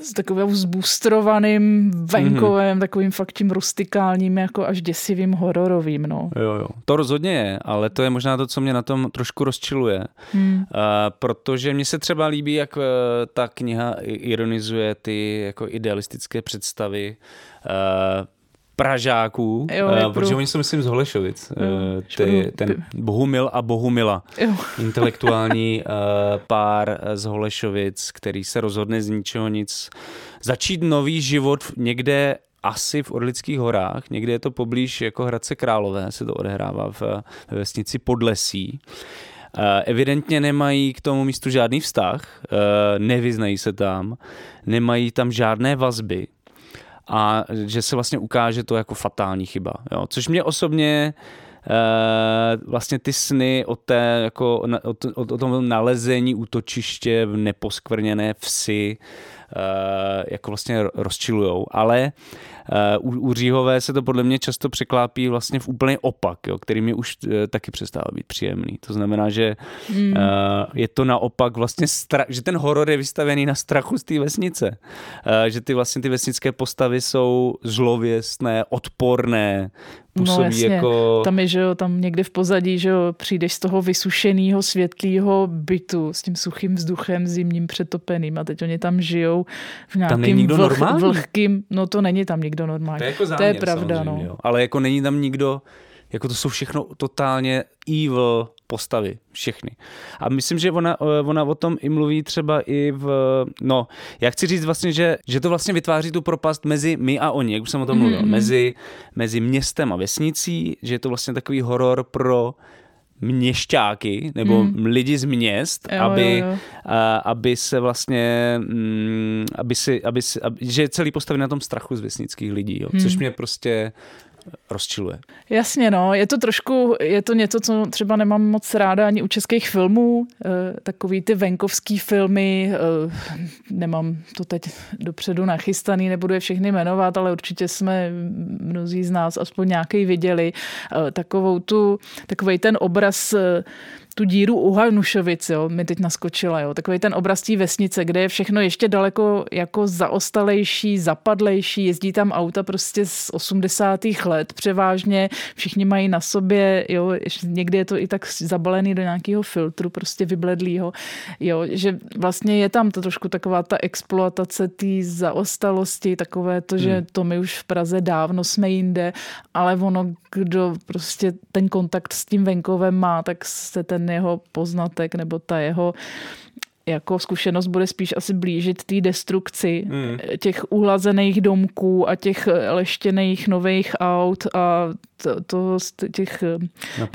s takovým zbustrovaným venkovem, mm-hmm. takovým fakt tím rustikálním, jako až děsivým hororovým. No. Jo, jo. To rozhodně je, ale to je možná to, co mě na tom trošku rozčiluje. Hmm. Uh, protože mně se třeba líbí, jak uh, ta kniha ironizuje ty jako idealistické představy uh, Pražáků, jo, uh, protože oni jsou, myslím, z Holešovic. Jo, uh, ty, ten Bohumil a Bohumila. Jo. Intelektuální uh, pár z Holešovic, který se rozhodne z ničeho nic začít nový život někde asi v Orlických horách, někde je to poblíž jako Hradce Králové, se to odehrává v, ve vesnici Podlesí. Evidentně nemají k tomu místu žádný vztah, nevyznají se tam, nemají tam žádné vazby, a že se vlastně ukáže to jako fatální chyba. Jo. Což mě osobně Uh, vlastně ty sny o, té, jako, o, o, o tom nalezení útočiště v neposkvrněné vsi uh, jako vlastně rozčilujou. Ale u, u Říhové se to podle mě často překlápí vlastně v úplný opak, jo, který mi už uh, taky přestává být příjemný. To znamená, že mm. je to naopak vlastně, stra- že ten horor je vystavený na strachu z té vesnice. Že ty vlastně ty vesnické postavy jsou zlověstné, odporné, působí no, jasně. jako... Tam je, že jo, tam někde v pozadí, že jo, přijdeš z toho vysušeného světlého bytu s tím suchým vzduchem zimním přetopeným a teď oni tam žijou v nějakým vlh, vlhkým, no to není tam nikdo normální. To je, jako záměr, to je pravda, no. Jo. Ale jako není tam nikdo, jako to jsou všechno totálně evil postavy, všechny. A myslím, že ona, eh, ona o tom i mluví třeba i v, no, já chci říct vlastně, že, že to vlastně vytváří tu propast mezi my a oni, jak už jsem o tom mluvil, mm-hmm. mezi, mezi městem a vesnicí, že je to vlastně takový horor pro měšťáky nebo mm. lidi z měst, jo, aby, jo, jo. A, aby se vlastně, mm, aby si, aby si, aby, že je celý postavený na tom strachu z vesnických lidí, jo, mm. což mě prostě rozčiluje. Jasně, no, je to trošku, je to něco, co třeba nemám moc ráda ani u českých filmů, e, takový ty venkovský filmy, e, nemám to teď dopředu nachystaný, nebudu je všechny jmenovat, ale určitě jsme mnozí z nás aspoň nějaký viděli e, takovou tu, takovej ten obraz tu díru u Hanušovic, jo, mi teď naskočila, jo, takový ten obraz té vesnice, kde je všechno ještě daleko jako zaostalejší, zapadlejší, jezdí tam auta prostě z 80. let převážně, všichni mají na sobě, jo, někdy je to i tak zabalený do nějakého filtru, prostě vybledlýho, jo, že vlastně je tam to trošku taková ta exploatace té zaostalosti, takové to, že hmm. to my už v Praze dávno jsme jinde, ale ono, kdo prostě ten kontakt s tím venkovem má, tak se ten jeho poznatek nebo ta jeho jako zkušenost bude spíš asi blížit té destrukci hmm. těch uhlazených domků a těch leštěných nových aut a to, to z těch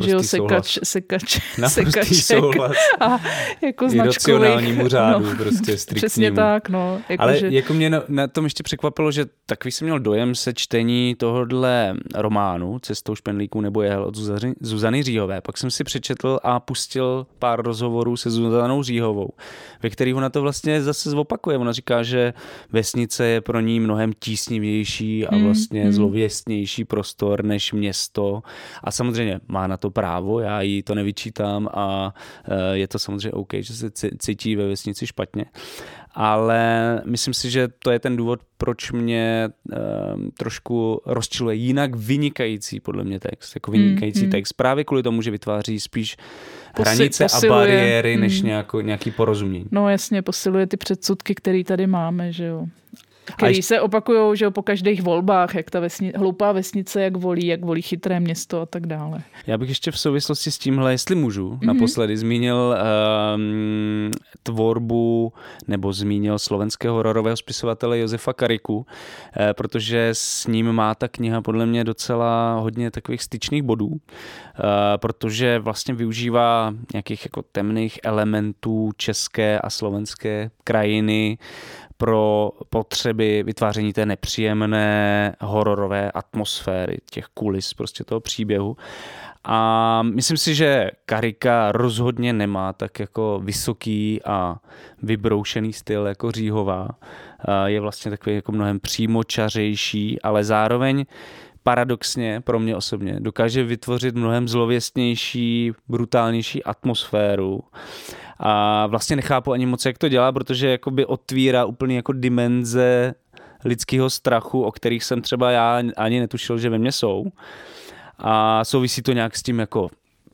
že jo, sekač, sekač, sekaček a jako značkových. řádu, no, prostě Přesně tak, no. Jako Ale že... jako mě na, na tom ještě překvapilo, že takový jsem měl dojem se čtení tohohle románu Cestou špenlíků nebo jehel od Zuzany, Zuzany Říhové. Pak jsem si přečetl a pustil pár rozhovorů se Zuzanou Říhovou, ve kterých ona to vlastně zase zopakuje. Ona říká, že vesnice je pro ní mnohem tísnivější a hmm, vlastně hmm. zlověstnější prostor než město a samozřejmě má na to právo, já jí to nevyčítám a eh, je to samozřejmě OK, že se cítí ve vesnici špatně. Ale myslím si, že to je ten důvod, proč mě um, trošku rozčiluje jinak vynikající, podle mě text, jako vynikající mm, text, právě kvůli tomu, že vytváří spíš Posi- hranice posiluje. a bariéry, mm. než nějakou, nějaký porozumění. No jasně, posiluje ty předsudky, které tady máme, že jo. Který ještě... se opakují, že po každých volbách, jak ta vesni... hloupá vesnice, jak volí, jak volí chytré město a tak dále. Já bych ještě v souvislosti s tímhle, jestli můžu, mm-hmm. naposledy zmínil um, tvorbu nebo zmínil slovenského hororového spisovatele Josefa Kariku, eh, protože s ním má ta kniha podle mě docela hodně takových styčných bodů, eh, protože vlastně využívá nějakých jako temných elementů české a slovenské krajiny, pro potřeby vytváření té nepříjemné hororové atmosféry, těch kulis prostě toho příběhu. A myslím si, že Karika rozhodně nemá tak jako vysoký a vybroušený styl jako Říhová. Je vlastně takový jako mnohem přímočařejší, ale zároveň paradoxně pro mě osobně dokáže vytvořit mnohem zlověstnější, brutálnější atmosféru a vlastně nechápu ani moc, jak to dělá, protože jakoby otvírá úplně jako dimenze lidského strachu, o kterých jsem třeba já ani netušil, že ve mně jsou. A souvisí to nějak s tím jako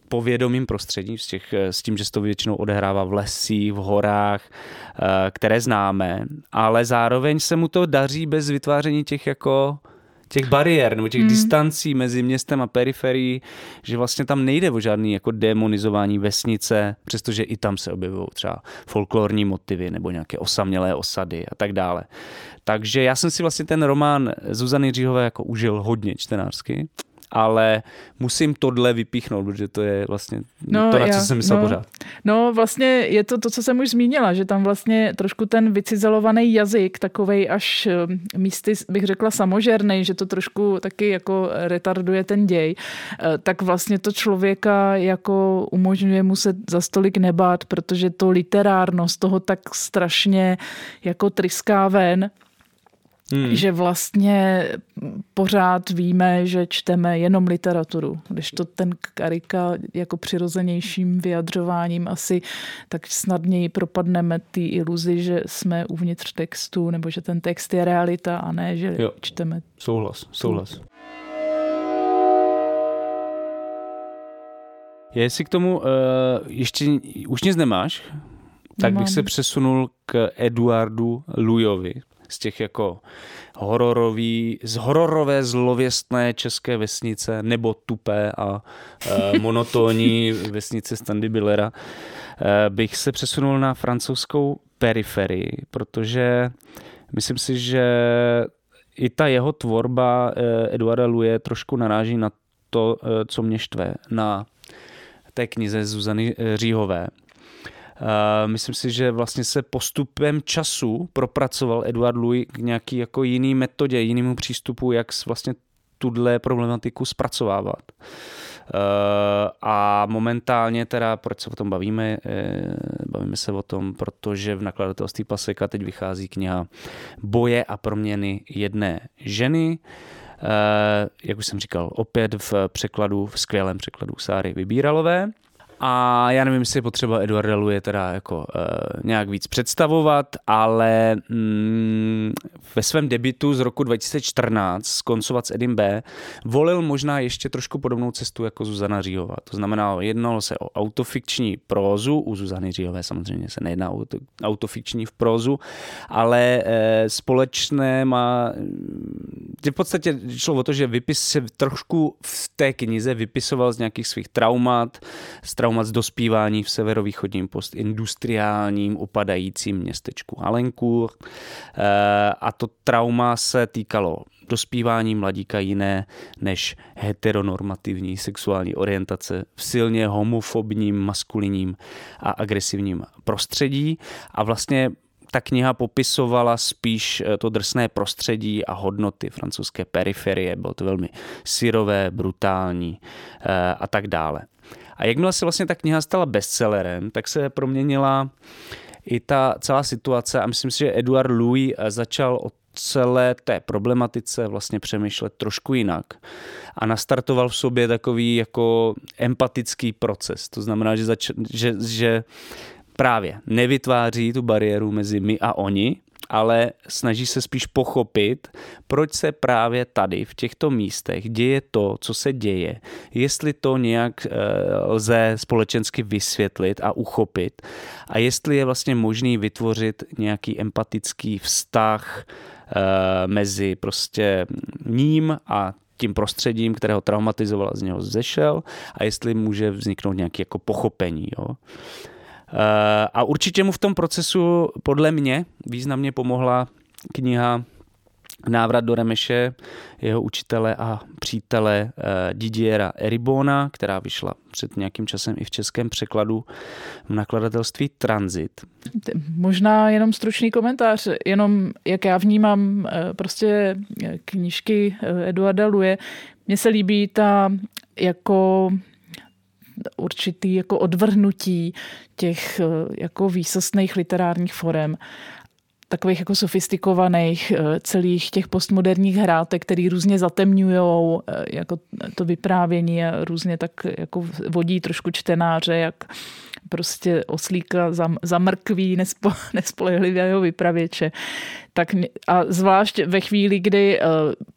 povědomým prostředím, s, těch, s tím, že se to většinou odehrává v lesích, v horách, eh, které známe, ale zároveň se mu to daří bez vytváření těch jako těch bariér nebo těch hmm. distancí mezi městem a periferií, že vlastně tam nejde o žádný jako demonizování vesnice, přestože i tam se objevují třeba folklorní motivy nebo nějaké osamělé osady a tak dále. Takže já jsem si vlastně ten román Zuzany Říhové jako užil hodně čtenářsky ale musím tohle vypíchnout, protože to je vlastně no, to, na já, co jsem myslel no, pořád. No vlastně je to to, co jsem už zmínila, že tam vlastně trošku ten vycizelovaný jazyk, takovej až eh, místy, bych řekla samožernej, že to trošku taky jako retarduje ten děj, eh, tak vlastně to člověka jako umožňuje mu se za stolik nebát, protože to literárnost toho tak strašně jako tryská ven, Hmm. Že vlastně pořád víme, že čteme jenom literaturu, když to ten Karika jako přirozenějším vyjadřováním asi tak snadněji propadneme té iluzi, že jsme uvnitř textu, nebo že ten text je realita a ne, že jo. čteme. Souhlas, souhlas. Jestli k tomu uh, ještě už nic nemáš, tak Nemám. bych se přesunul k Eduardu Lujovi, z těch jako hororový, z hororové zlověstné české vesnice nebo tupé a e, monotónní vesnice Standy Billera, e, bych se přesunul na francouzskou periferii, protože myslím si, že i ta jeho tvorba e, Eduarda Luje trošku naráží na to, co mě štve na té knize Zuzany Říhové. Uh, myslím si, že vlastně se postupem času propracoval Eduard Louis k nějaký jako jiný metodě, jinému přístupu, jak vlastně tuhle problematiku zpracovávat. Eh, a momentálně teda, proč se o tom bavíme, eh, bavíme se o tom, protože v nakladatelství Paseka teď vychází kniha Boje a proměny jedné ženy, eh, jak už jsem říkal, opět v překladu, v skvělém překladu Sáry Vybíralové. A já nevím, jestli je potřeba Eduarda Luje teda jako uh, nějak víc představovat, ale mm, ve svém debitu z roku 2014 skoncovat s Edim B. volil možná ještě trošku podobnou cestu jako Zuzana Říhová. To znamená, jednalo se o autofikční prózu, u Zuzany Říhové samozřejmě se nejedná o autofikční v prózu, ale uh, společné má, v podstatě šlo o to, že vypis se trošku v té knize vypisoval z nějakých svých traumat, z traumat z dospívání v severovýchodním postindustriálním upadajícím městečku Alenku. Eh, a to trauma se týkalo dospívání mladíka jiné než heteronormativní sexuální orientace v silně homofobním, maskulinním a agresivním prostředí. A vlastně ta kniha popisovala spíš eh, to drsné prostředí a hodnoty francouzské periferie. Bylo to velmi syrové, brutální eh, a tak dále. A jakmile se vlastně ta kniha stala bestsellerem, tak se proměnila i ta celá situace a myslím si, že Eduard Louis začal o celé té problematice vlastně přemýšlet trošku jinak a nastartoval v sobě takový jako empatický proces. To znamená, že, zač- že, že právě nevytváří tu bariéru mezi my a oni, ale snaží se spíš pochopit, proč se právě tady v těchto místech děje to, co se děje, jestli to nějak eh, lze společensky vysvětlit a uchopit a jestli je vlastně možný vytvořit nějaký empatický vztah eh, mezi prostě ním a tím prostředím, kterého traumatizoval a z něho zešel a jestli může vzniknout nějaké jako pochopení. Jo. Eh, a určitě mu v tom procesu podle mě významně pomohla kniha Návrat do Remeše, jeho učitele a přítele eh, Didiera Eribona, která vyšla před nějakým časem i v českém překladu v nakladatelství Transit. Možná jenom stručný komentář, jenom jak já vnímám eh, prostě knížky Eduarda Luje, mně se líbí ta jako určitý jako odvrhnutí těch eh, jako výsostných literárních forem takových jako sofistikovaných eh, celých těch postmoderních hrátek, který různě zatemňují eh, jako to vyprávění a různě tak jako vodí trošku čtenáře, jak prostě oslíka zamrkví nespo, nespolehlivého vypravěče tak a zvlášť ve chvíli, kdy uh,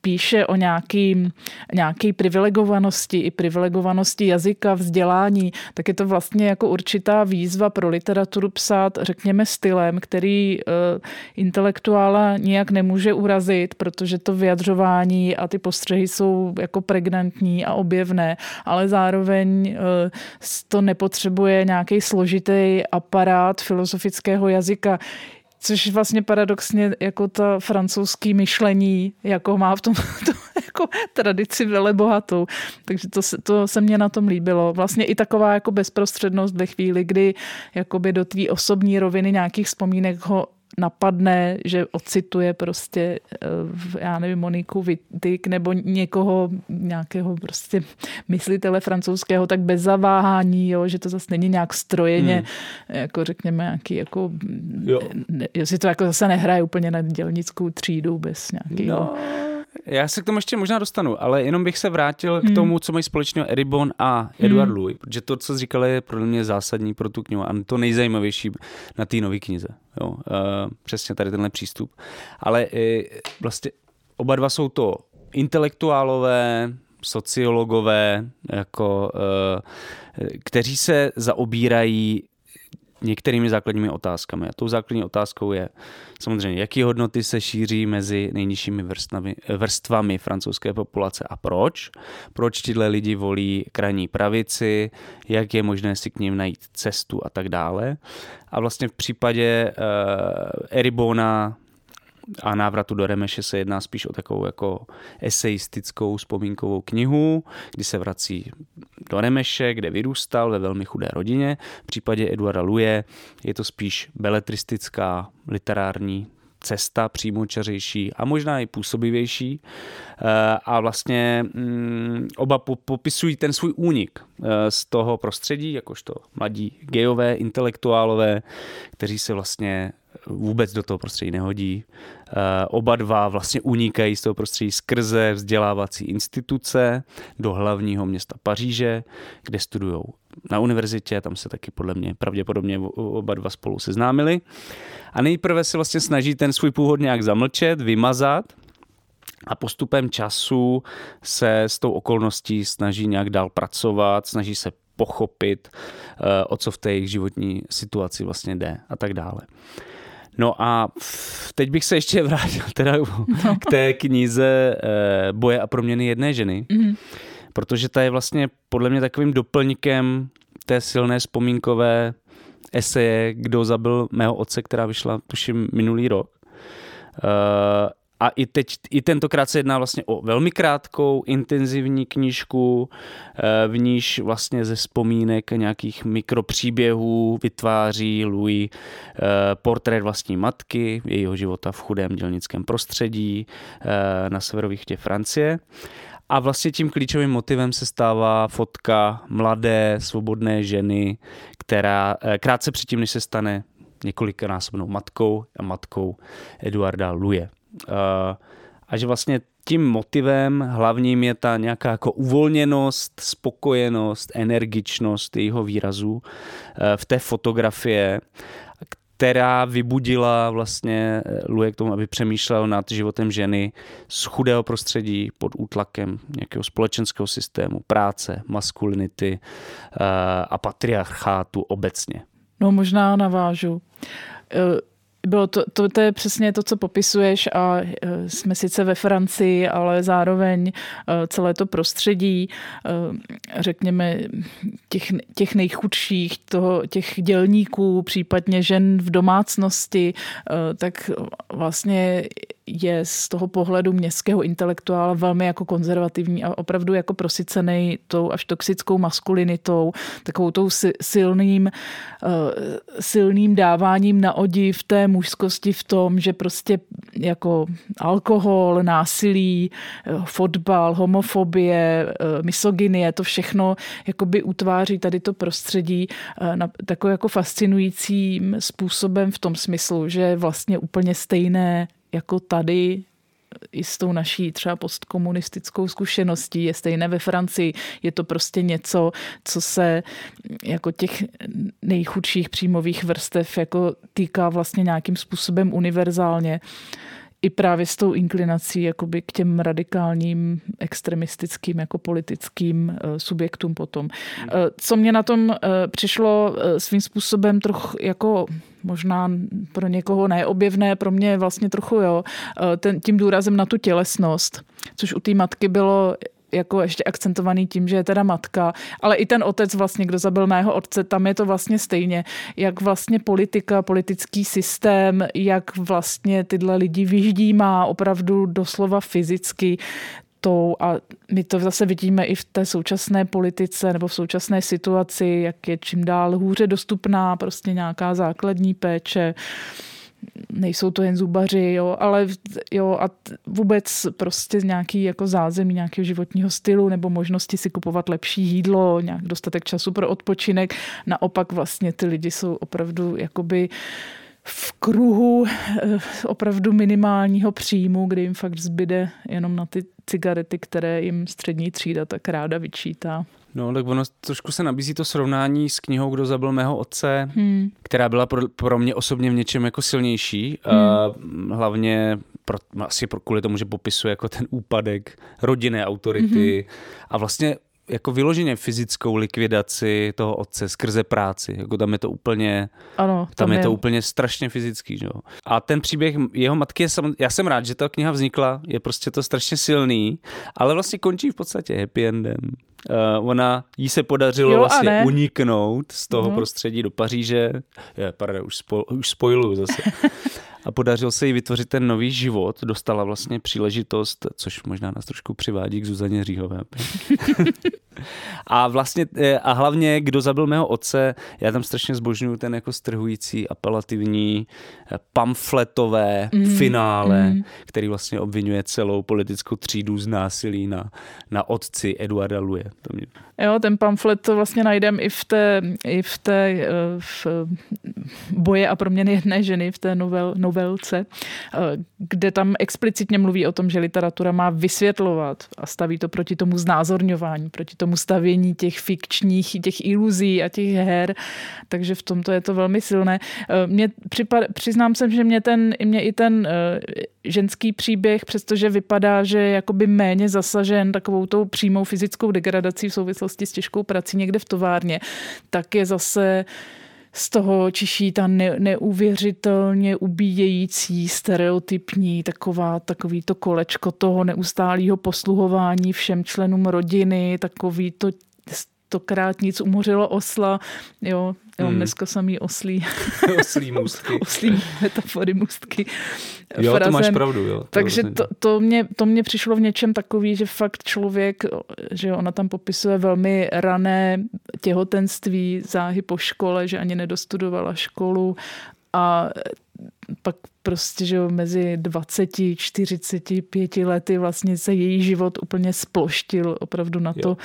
píše o nějaký, nějaký privilegovanosti i privilegovanosti jazyka, vzdělání, tak je to vlastně jako určitá výzva pro literaturu psát, řekněme, stylem, který uh, intelektuála nijak nemůže urazit, protože to vyjadřování a ty postřehy jsou jako pregnantní a objevné, ale zároveň uh, to nepotřebuje nějaký složitý aparát filozofického jazyka. Což vlastně paradoxně jako ta francouzský myšlení, jako má v tom, tom jako tradici velebohatou. Takže to, to se mně na tom líbilo. Vlastně i taková jako bezprostřednost ve chvíli, kdy jakoby do tvý osobní roviny nějakých vzpomínek ho napadne, že ocituje prostě, eh, já nevím, Moniku Wittig nebo někoho, nějakého prostě myslitele francouzského, tak bez zaváhání, jo, že to zase není nějak strojeně, hmm. jako řekněme, nějaký jako, jo. Ne, jestli to jako zase nehraje úplně na dělnickou třídu bez nějakého... No já se k tomu ještě možná dostanu, ale jenom bych se vrátil hmm. k tomu, co mají společného Eribon a Edward hmm. Louis, protože to, co jsi říkali, je pro mě zásadní pro tu knihu a to nejzajímavější na té nové knize. Jo, uh, přesně tady tenhle přístup. Ale uh, vlastně oba dva jsou to intelektuálové, sociologové, jako, uh, kteří se zaobírají některými základními otázkami. A tou základní otázkou je samozřejmě, jaké hodnoty se šíří mezi nejnižšími vrstvami, vrstvami francouzské populace a proč. Proč tyhle lidi volí krajní pravici, jak je možné si k ním najít cestu a tak dále. A vlastně v případě uh, Eribona a návratu do Remeše se jedná spíš o takovou jako eseistickou vzpomínkovou knihu, kdy se vrací do Remeše, kde vyrůstal ve velmi chudé rodině. V případě Eduarda Luje je to spíš beletristická literární cesta přímočařejší a možná i působivější. Eh, a vlastně mm, oba popisují ten svůj únik eh, z toho prostředí, jakožto mladí gejové, intelektuálové, kteří se vlastně vůbec do toho prostředí nehodí. Eh, oba dva vlastně unikají z toho prostředí skrze vzdělávací instituce do hlavního města Paříže, kde studují na univerzitě, tam se taky podle mě pravděpodobně oba dva spolu seznámili. A nejprve se vlastně snaží ten svůj původ nějak zamlčet, vymazat, a postupem času se s tou okolností snaží nějak dál pracovat, snaží se pochopit, eh, o co v té jejich životní situaci vlastně jde a tak dále. No a teď bych se ještě vrátil teda no. k té knize eh, Boje a proměny jedné ženy, mm-hmm. protože ta je vlastně podle mě takovým doplňkem té silné vzpomínkové eseje Kdo zabil mého otce, která vyšla tuším minulý rok. A i, teď, i tentokrát se jedná vlastně o velmi krátkou, intenzivní knížku, eh, v níž vlastně ze vzpomínek nějakých mikropříběhů vytváří Louis eh, portrét vlastní matky, jejího života v chudém dělnickém prostředí eh, na severovýchodě Francie. A vlastně tím klíčovým motivem se stává fotka mladé, svobodné ženy, která krátce předtím, než se stane několikanásobnou matkou a matkou Eduarda Luje. Eh, a že vlastně tím motivem hlavním je ta nějaká jako uvolněnost, spokojenost, energičnost jejího výrazu eh, v té fotografie, která vybudila vlastně eh, Luje k tomu, aby přemýšlel nad životem ženy z chudého prostředí pod útlakem nějakého společenského systému, práce, maskulinity a patriarchátu obecně. No možná navážu bylo to, to, to je přesně to, co popisuješ a e, jsme sice ve Francii, ale zároveň e, celé to prostředí, e, řekněme, těch, těch nejchudších, toho, těch dělníků, případně žen v domácnosti, tak vlastně je z toho pohledu městského intelektuála velmi jako konzervativní a opravdu jako prosycený tou až toxickou maskulinitou, takovou tou silným, silným dáváním na odiv té mužskosti v tom, že prostě jako alkohol, násilí, fotbal, homofobie, misogynie, to všechno jakoby utváří tady to prostředí na takový jako fascinujícím způsobem v tom smyslu, že vlastně úplně stejné jako tady i s tou naší třeba postkomunistickou zkušeností, je stejné ve Francii. Je to prostě něco, co se jako těch nejchudších příjmových vrstev jako týká vlastně nějakým způsobem univerzálně i právě s tou inklinací jakoby k těm radikálním, extremistickým, jako politickým eh, subjektům potom. Hmm. Eh, co mě na tom eh, přišlo svým způsobem trochu jako možná pro někoho neobjevné, pro mě vlastně trochu jo, ten, tím důrazem na tu tělesnost, což u té matky bylo jako ještě akcentovaný tím, že je teda matka, ale i ten otec vlastně, kdo zabil mého otce, tam je to vlastně stejně, jak vlastně politika, politický systém, jak vlastně tyhle lidi vyždímá opravdu doslova fyzicky, tou a my to zase vidíme i v té současné politice nebo v současné situaci, jak je čím dál hůře dostupná prostě nějaká základní péče nejsou to jen zubaři, jo, ale jo, a vůbec prostě nějaký jako zázemí nějakého životního stylu nebo možnosti si kupovat lepší jídlo, nějak dostatek času pro odpočinek. Naopak vlastně ty lidi jsou opravdu jakoby v kruhu eh, opravdu minimálního příjmu, kdy jim fakt zbyde jenom na ty cigarety, které jim střední třída tak ráda vyčítá. No, tak ono trošku se nabízí to srovnání s knihou Kdo zabil mého otce, hmm. která byla pro, pro mě osobně v něčem jako silnější. Hmm. Uh, hlavně pro, asi pro, kvůli tomu, že popisuje jako ten úpadek rodinné autority hmm. a vlastně jako vyloženě fyzickou likvidaci toho otce skrze práci. Jako tam je to úplně, ano, tam, tam je, je to úplně strašně fyzický. Že? A ten příběh jeho matky je sam, já jsem rád, že ta kniha vznikla, je prostě to strašně silný, ale vlastně končí v podstatě happy endem. Uh, ona, jí se podařilo jo, vlastně uniknout z toho no. prostředí do Paříže. Je, pardon, už, spo, už spojiluju zase. a podařil se jí vytvořit ten nový život. Dostala vlastně příležitost, což možná nás trošku přivádí k Zuzaně Říhové. a vlastně, eh, a hlavně, kdo zabil mého otce, já tam strašně zbožňuju ten jako strhující, apelativní, eh, pamfletové mm. finále, mm. který vlastně obvinuje celou politickou třídu z násilí na, na otci Eduarda Luje. To mě... Jo, ten pamflet to vlastně najdem i v té, i v té eh, v boje a proměny jedné ženy v té novel, novelce, kde tam explicitně mluví o tom, že literatura má vysvětlovat a staví to proti tomu znázorňování, proti tomu stavění těch fikčních, těch iluzí a těch her, takže v tomto je to velmi silné. Mě připad, přiznám se, že mě, ten, mě i ten ženský příběh, přestože vypadá, že je jakoby méně zasažen takovou tou přímou fyzickou degradací v souvislosti s těžkou prací někde v továrně, tak je zase z toho čiší ta ne, neuvěřitelně ubíjející, stereotypní, taková, takový to kolečko toho neustálého posluhování všem členům rodiny, takový to stokrát nic umořilo osla, jo, jo hmm. dneska samý oslí. oslí můstky. oslí metafory můstky. Jo, Frazem. to máš pravdu, jo. To Takže to, to, mě, to mě přišlo v něčem takový, že fakt člověk, že ona tam popisuje velmi rané těhotenství, záhy po škole, že ani nedostudovala školu a pak prostě, že mezi 20, 45 lety vlastně se její život úplně sploštil opravdu na to jo.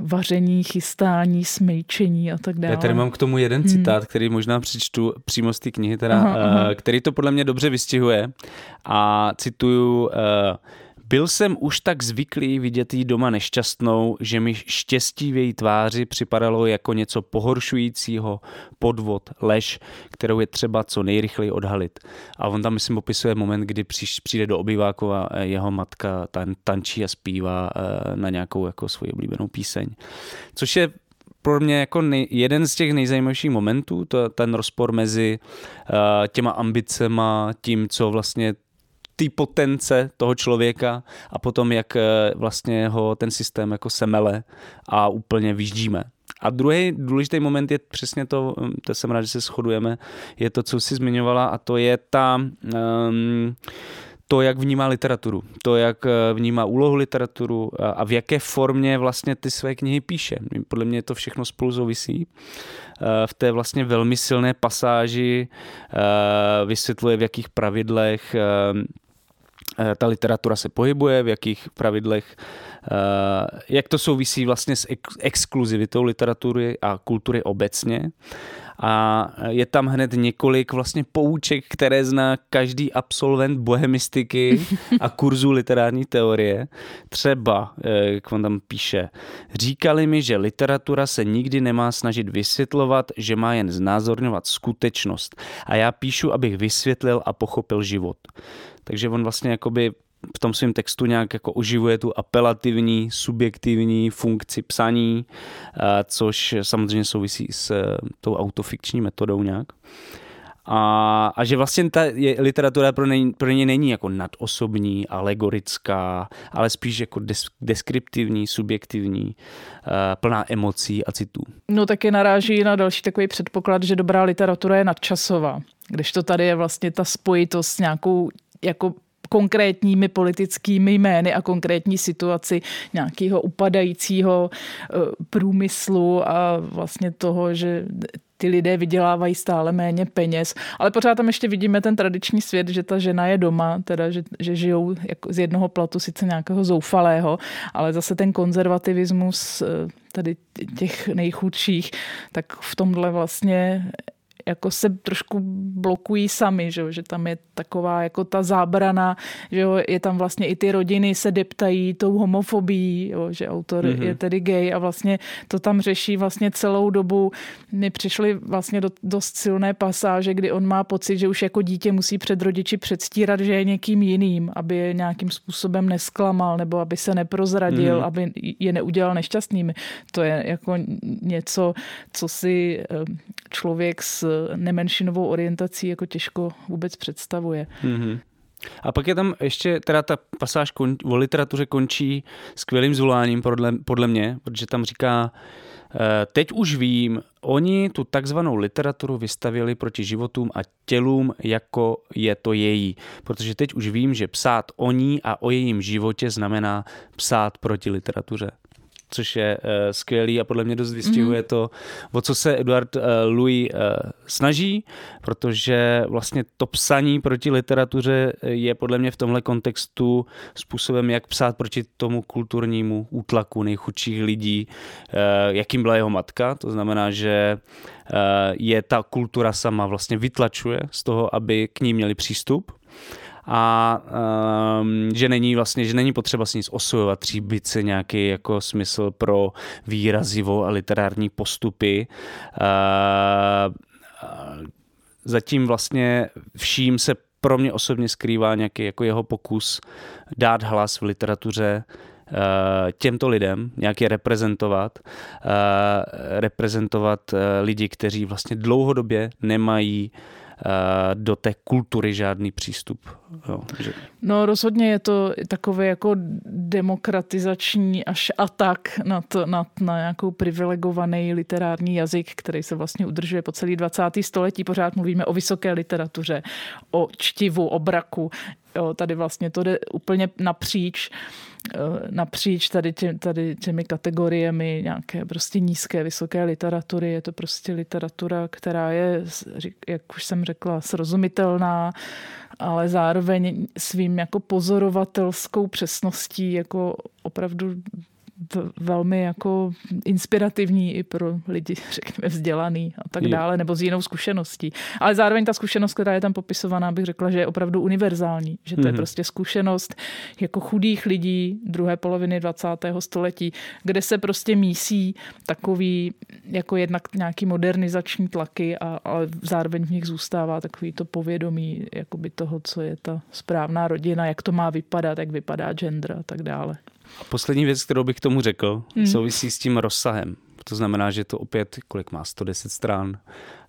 vaření, chystání, smejčení a tak dále. Já tady mám k tomu jeden hmm. citát, který možná přečtu přímo z té knihy, teda, aha, aha. Eh, který to podle mě dobře vystihuje a cituju uh, byl jsem už tak zvyklý vidět jí doma nešťastnou, že mi štěstí v její tváři připadalo jako něco pohoršujícího, podvod, lež, kterou je třeba co nejrychleji odhalit. A on tam, myslím, popisuje moment, kdy přijde do obyvákova jeho matka tan, tančí a zpívá eh, na nějakou jako svoji oblíbenou píseň. Což je pro mě jako nej, jeden z těch nejzajímavějších momentů, to, ten rozpor mezi uh, těma ambicema, tím, co vlastně té potence toho člověka a potom, jak eh, vlastně ho ten systém jako semele a úplně vyždíme. A druhý důležitý moment je přesně to, hm, to jsem rád, že se shodujeme, je to, co jsi zmiňovala a to je ta um, to, jak vnímá literaturu, to, jak eh, vnímá úlohu literaturu a v jaké formě vlastně ty své knihy píše. Podle mě to všechno spolu souvisí. Eh, v té vlastně velmi silné pasáži vysvětluje, v jakých pravidlech Eh, ta literatura se pohybuje, v jakých pravidlech, eh, jak to souvisí vlastně s exkluzivitou literatury a kultury obecně. A je tam hned několik vlastně pouček, které zná každý absolvent bohemistiky a kurzu literární teorie. Třeba, eh, jak on tam píše, říkali mi, že literatura se nikdy nemá snažit vysvětlovat, že má jen znázorňovat skutečnost. A já píšu, abych vysvětlil a pochopil život. Takže on vlastně jakoby v tom svém textu nějak jako oživuje tu apelativní, subjektivní funkci psaní, což samozřejmě souvisí s e, tou autofikční metodou nějak. A, a že vlastně ta je, literatura pro, nej, pro ně není jako nadosobní, alegorická, ale spíš jako des, deskriptivní, subjektivní, uh, plná emocí a citů. No taky naráží na další takový předpoklad, že dobrá literatura je nadčasová. Když to tady je vlastně ta spojitost s nějakou jako konkrétními politickými jmény a konkrétní situaci nějakého upadajícího eh, průmyslu a vlastně toho, že ty lidé vydělávají stále méně peněz, ale pořád tam ještě vidíme ten tradiční svět, že ta žena je doma, teda že, že žijou jako z jednoho platu sice nějakého zoufalého, ale zase ten konzervativismus eh, tady těch nejchudších, tak v tomhle vlastně jako se trošku blokují sami, že, že tam je taková jako ta zábrana, že jo, je tam vlastně i ty rodiny se deptají tou homofobií, jo, že autor mm-hmm. je tedy gay a vlastně to tam řeší vlastně celou dobu. Mi přišly vlastně do, dost silné pasáže, kdy on má pocit, že už jako dítě musí před rodiči předstírat, že je někým jiným, aby je nějakým způsobem nesklamal nebo aby se neprozradil, mm-hmm. aby je neudělal nešťastnými. To je jako něco, co si eh, člověk s nemenšinovou orientací jako těžko vůbec představuje. Mm-hmm. A pak je tam ještě, teda ta pasáž kon, o literatuře končí skvělým zvoláním podle, podle mě, protože tam říká, eh, teď už vím, oni tu takzvanou literaturu vystavili proti životům a tělům, jako je to její. Protože teď už vím, že psát o ní a o jejím životě znamená psát proti literatuře což je uh, skvělý a podle mě dost vystihuje mm. to, o co se Eduard uh, Louis uh, snaží, protože vlastně to psaní proti literatuře je podle mě v tomhle kontextu způsobem, jak psát proti tomu kulturnímu útlaku nejchudších lidí, uh, jakým byla jeho matka. To znamená, že je ta kultura sama vlastně vytlačuje z toho, aby k ní měli přístup a um, že není vlastně, že není potřeba s nic osvojovat, tříbit se nějaký jako smysl pro výrazivo a literární postupy. Uh, zatím vlastně vším se pro mě osobně skrývá nějaký jako jeho pokus dát hlas v literatuře těmto lidem, nějak je reprezentovat, reprezentovat lidi, kteří vlastně dlouhodobě nemají do té kultury žádný přístup. Jo, že... No rozhodně je to takový jako demokratizační až atak na, to, na, na nějakou privilegovaný literární jazyk, který se vlastně udržuje po celý 20. století. Pořád mluvíme o vysoké literatuře, o čtivu, o braku. Jo, tady vlastně to jde úplně napříč. Eh, napříč tady, tě, tady těmi kategoriemi nějaké prostě nízké, vysoké literatury. Je to prostě literatura, která je, jak už jsem řekla, srozumitelná, ale zároveň svým jako pozorovatelskou přesností jako opravdu velmi jako inspirativní i pro lidi, řekněme, vzdělaný a tak dále, nebo s jinou zkušeností. Ale zároveň ta zkušenost, která je tam popisovaná, bych řekla, že je opravdu univerzální, že to mm-hmm. je mhm. prostě zkušenost jako chudých lidí druhé poloviny 20. století, kde se prostě mísí takový jako jednak nějaký modernizační tlaky, a, ale zároveň v nich zůstává takový to povědomí jakoby toho, co je ta správná rodina, jak to má vypadat, jak vypadá gender a tak dále. A poslední věc, kterou bych k tomu řekl, hmm. souvisí s tím rozsahem. To znamená, že to opět, kolik má, 110 stran.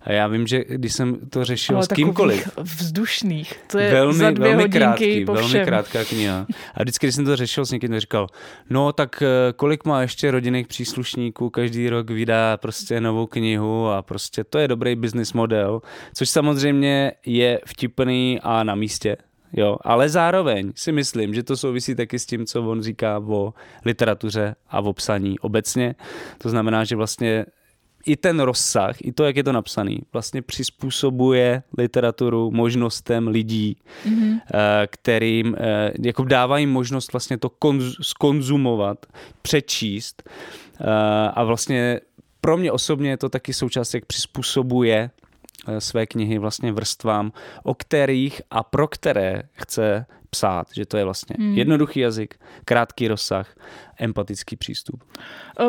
A já vím, že když jsem to řešil Ale s kýmkoliv. vzdušných. To je velmi, za dvě velmi krátký, po velmi krátká kniha. A vždycky, když jsem to řešil s někým, říkal, no tak eh, kolik má ještě rodinných příslušníků, každý rok vydá prostě novou knihu a prostě to je dobrý business model, což samozřejmě je vtipný a na místě, Jo, ale zároveň si myslím, že to souvisí taky s tím, co on říká o literatuře a o psaní obecně. To znamená, že vlastně i ten rozsah, i to, jak je to napsaný, vlastně přizpůsobuje literaturu možnostem lidí, mm-hmm. kterým eh, jako dávají možnost vlastně to konz, skonzumovat, přečíst eh, a vlastně pro mě osobně je to taky součást, jak přizpůsobuje své knihy vlastně vrstvám, o kterých a pro které chce psát, že to je vlastně hmm. jednoduchý jazyk, krátký rozsah empatický přístup.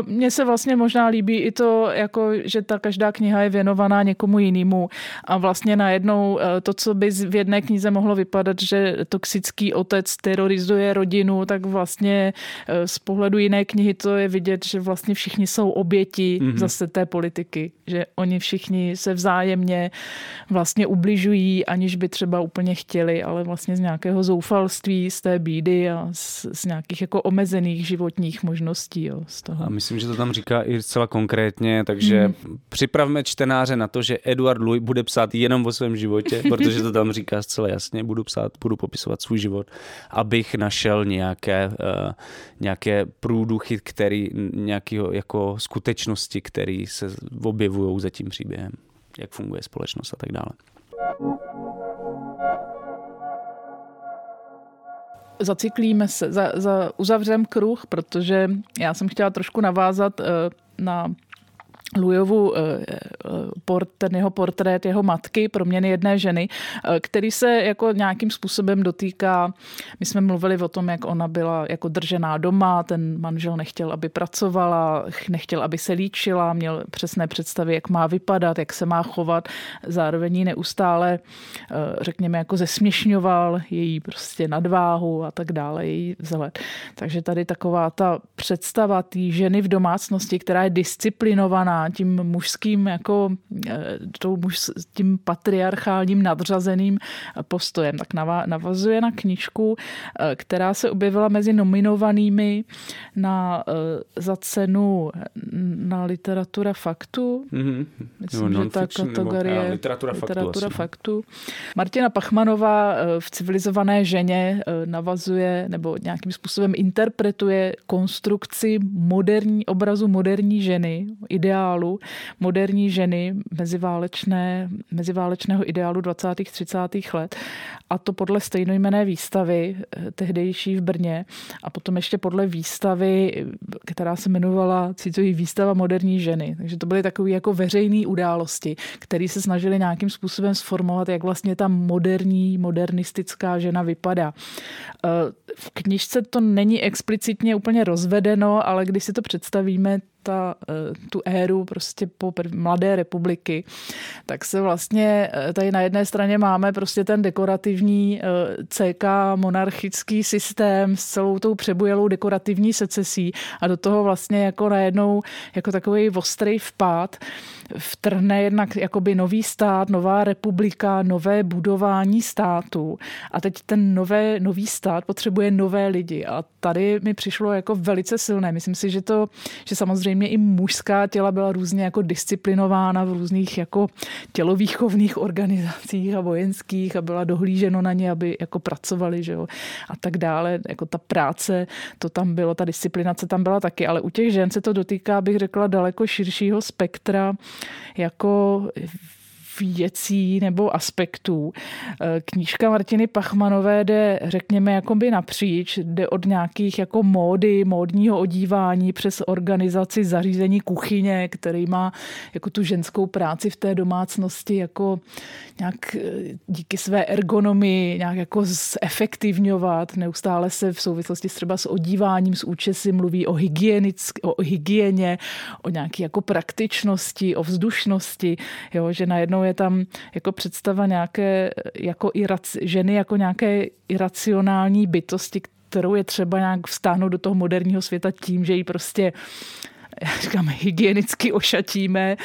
Mně se vlastně možná líbí i to, jako, že ta každá kniha je věnovaná někomu jinému a vlastně najednou to, co by v jedné knize mohlo vypadat, že toxický otec terorizuje rodinu, tak vlastně z pohledu jiné knihy to je vidět, že vlastně všichni jsou oběti mm-hmm. zase té politiky, že oni všichni se vzájemně vlastně ubližují, aniž by třeba úplně chtěli, ale vlastně z nějakého zoufalství, z té bídy a z, z nějakých jako omezených životních možností. Jo, z toho. A myslím, že to tam říká i zcela konkrétně, takže mm. připravme čtenáře na to, že Eduard Louis bude psát jenom o svém životě, protože to tam říká zcela jasně, budu psát, budu popisovat svůj život, abych našel nějaké, uh, nějaké průduchy, který, nějakého jako skutečnosti, které se objevují za tím příběhem, jak funguje společnost a tak dále. Zacyklíme se, za, za, uzavřem kruh, protože já jsem chtěla trošku navázat uh, na Lujovu eh, eh, ten jeho portrét jeho matky, proměny jedné ženy, eh, který se jako nějakým způsobem dotýká, my jsme mluvili o tom, jak ona byla jako držená doma, ten manžel nechtěl, aby pracovala, nechtěl, aby se líčila, měl přesné představy, jak má vypadat, jak se má chovat, zároveň ji neustále, řekněme, jako zesměšňoval její prostě nadváhu a tak dále, její vzhled. Takže tady taková ta představa té ženy v domácnosti, která je disciplinovaná, tím mužským, jako tou muž, tím patriarchálním nadřazeným postojem. Tak navazuje na knižku, která se objevila mezi nominovanými na, za cenu na literatura faktu. Mm-hmm. Myslím, že ta kategorie nebo, literatura, literatura faktu, faktu. Martina Pachmanová v civilizované ženě navazuje nebo nějakým způsobem interpretuje konstrukci moderní obrazu moderní ženy, ideálu moderní ženy meziválečné, meziválečného ideálu 20. 30. let a to podle stejnojmené výstavy eh, tehdejší v Brně a potom ještě podle výstavy, která se jmenovala citový výstava moderní ženy. Takže to byly takové jako veřejné události, které se snažili nějakým způsobem sformovat, jak vlastně ta moderní, modernistická žena vypadá. Eh, v knižce to není explicitně úplně rozvedeno, ale když si to představíme, ta, eh, tu éru prostě po mladé republiky, tak se vlastně eh, tady na jedné straně máme prostě ten dekorativní eh, CK monarchický systém s celou tou přebujelou dekorativní secesí a do toho vlastně jako najednou jako takový ostrý vpád vtrhne jednak jakoby nový stát, nová republika, nové budování státu a teď ten nové, nový stát potřebuje nové lidi a tady mi přišlo jako velice silné. Myslím si, že to, že samozřejmě i mužská těla byla různě jako disciplinována v různých jako tělovýchovných organizacích a vojenských a byla dohlíženo na ně, aby jako pracovali, že jo, a tak dále. Jako ta práce, to tam bylo, ta disciplinace tam byla taky, ale u těch žen se to dotýká, bych řekla, daleko širšího spektra jako věcí nebo aspektů. Eh, knížka Martiny Pachmanové jde, řekněme, jakoby napříč, jde od nějakých jako módy, módního odívání přes organizaci zařízení kuchyně, který má jako tu ženskou práci v té domácnosti jako nějak eh, díky své ergonomii nějak jako zefektivňovat. Neustále se v souvislosti třeba s odíváním, s účesy mluví o, hygienick, o hygieně, o nějaké jako praktičnosti, o vzdušnosti, jo, že najednou je tam jako představa nějaké jako iraci, ženy jako nějaké iracionální bytosti, kterou je třeba nějak vstáhnout do toho moderního světa tím, že ji prostě já říkám, hygienicky ošatíme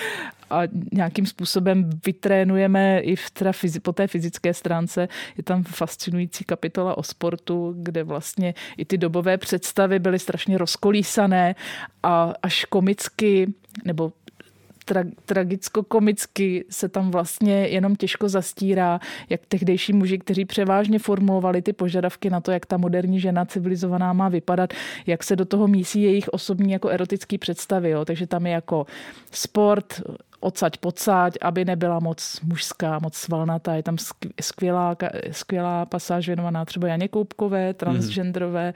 a nějakým způsobem vytrénujeme i v teda po té fyzické stránce. Je tam fascinující kapitola o sportu, kde vlastně i ty dobové představy byly strašně rozkolísané a až komicky, nebo tra- tragicko-komicky se tam vlastně jenom těžko zastírá, jak tehdejší muži, kteří převážně formulovali ty požadavky na to, jak ta moderní žena civilizovaná má vypadat, jak se do toho mísí jejich osobní jako erotický představy. Jo. Takže tam je jako sport, odsaď pocať, aby nebyla moc mužská, moc svalnatá. Je tam skvělá, skvělá pasáž věnovaná třeba Janě Koupkové, transgenderové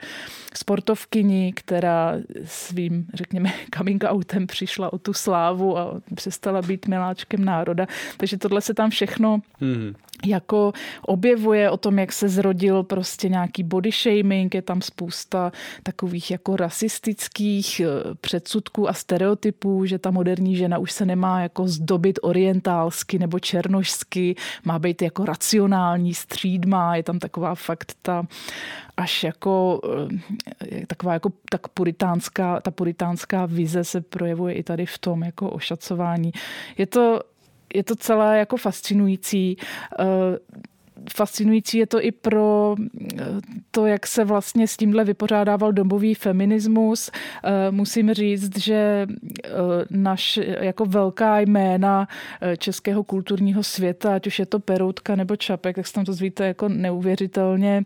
sportovkyni, která svým, řekněme, coming outem přišla o tu slávu a přestala být miláčkem národa. Takže tohle se tam všechno mm jako objevuje o tom, jak se zrodil prostě nějaký body shaming, je tam spousta takových jako rasistických eh, předsudků a stereotypů, že ta moderní žena už se nemá jako zdobit orientálsky nebo černošsky, má být jako racionální, střídma, je tam taková fakt ta až jako eh, taková jako tak puritánská, ta puritánská vize se projevuje i tady v tom jako ošacování. Je to je to celé jako fascinující. Eh, fascinující je to i pro eh, to, jak se vlastně s tímhle vypořádával dobový feminismus. Eh, musím říct, že naš jako velká jména českého kulturního světa, ať už je to Peroutka nebo Čapek, tak se tam to zvíte jako neuvěřitelně,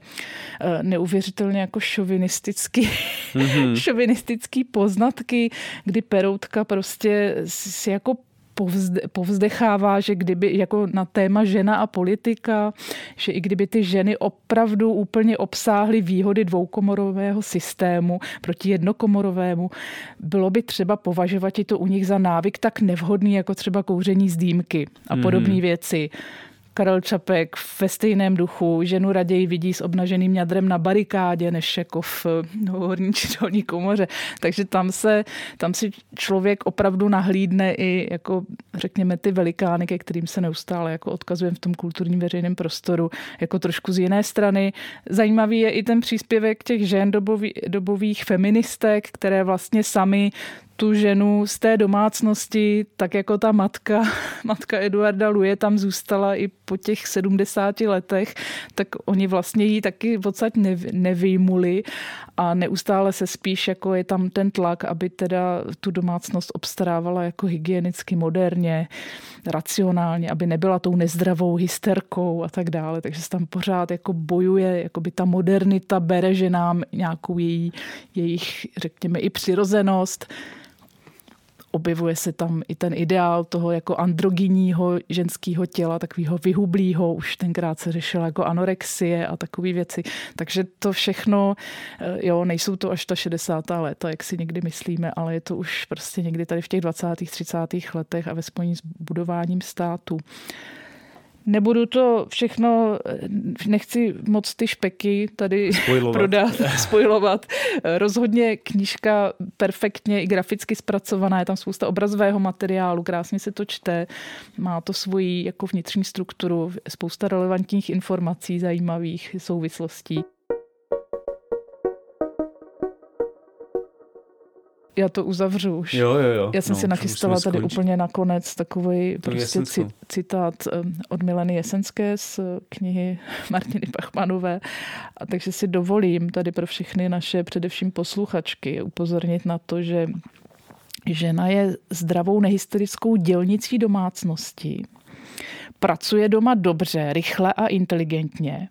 neuvěřitelně jako šovinistický, mm-hmm. šovinistický poznatky, kdy Peroutka prostě si jako povzde, povzdechává, že kdyby jako na téma žena a politika, že i kdyby ty ženy opravdu úplně obsáhly výhody dvoukomorového systému proti jednokomorovému, bylo by třeba považovat i to u nich za návyk tak nevhodný, jako třeba kouření z dýmky a podobné mm-hmm. věci. Karel Čapek ve stejném duchu ženu raději vidí s obnaženým ňadrem na barikádě, než jako v no, horní či dolní komoře. Takže tam se, tam si člověk opravdu nahlídne i jako řekněme ty velikány, ke kterým se neustále jako odkazujeme v tom kulturním veřejném prostoru, jako trošku z jiné strany. Zajímavý je i ten příspěvek těch žen dobový, dobových feministek, které vlastně sami tu ženu z té domácnosti, tak jako ta matka, matka Eduarda Luje tam zůstala i po těch 70 letech, tak oni vlastně ji taky podstatě nevyjmuli a neustále se spíš jako je tam ten tlak, aby teda tu domácnost obstarávala jako hygienicky, moderně, racionálně, aby nebyla tou nezdravou hysterkou a tak dále. Takže se tam pořád jako bojuje, jako by ta modernita bere ženám nějakou její, jejich, řekněme, i přirozenost objevuje se tam i ten ideál toho jako androgyního ženského těla, takového vyhublýho, už tenkrát se řešila jako anorexie a takové věci. Takže to všechno, eh, jo, nejsou to až ta 60. léta, jak si někdy myslíme, ale je to už prostě někdy tady v těch 20. 30. letech a ve spojení s budováním státu. Nebudu to všechno, nechci moc ty špeky tady spojovat. prodat, spojovat. Rozhodně knížka perfektně i graficky zpracovaná, je tam spousta obrazového materiálu, krásně se to čte, má to svoji jako vnitřní strukturu, spousta relevantních informací, zajímavých souvislostí. Já to uzavřu už. Jo, jo, jo. Já jsem no, si nachystala tady úplně nakonec takový prostě citát od Mileny Jesenské z knihy Martiny Pachmanové. A takže si dovolím tady pro všechny naše především posluchačky upozornit na to, že žena je zdravou nehistorickou dělnicí domácnosti. Pracuje doma dobře, rychle a inteligentně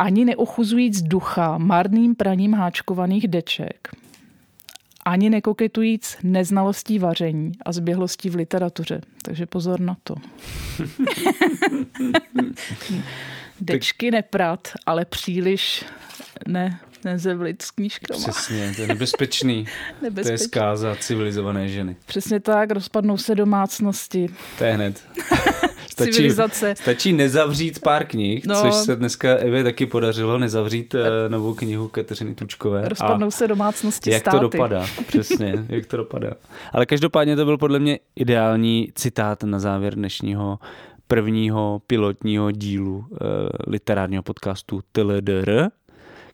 ani neochuzujíc ducha marným praním háčkovaných deček ani nekoketujíc neznalostí vaření a zběhlostí v literatuře. Takže pozor na to. Dečky neprat, ale příliš ne, nezevlit s knížkama. Přesně, to je nebezpečný. Nebezpečný. To je zkáza civilizované ženy. Přesně tak, rozpadnou se domácnosti. To je hned. stačí, civilizace. Stačí nezavřít pár knih, no. což se dneska Evě taky podařilo, nezavřít uh, novou knihu Kateřiny Tučkové. Rozpadnou a se domácnosti Jak státy. to dopadá, přesně, jak to dopadá. Ale každopádně to byl podle mě ideální citát na závěr dnešního prvního pilotního dílu uh, literárního podcastu TLDR,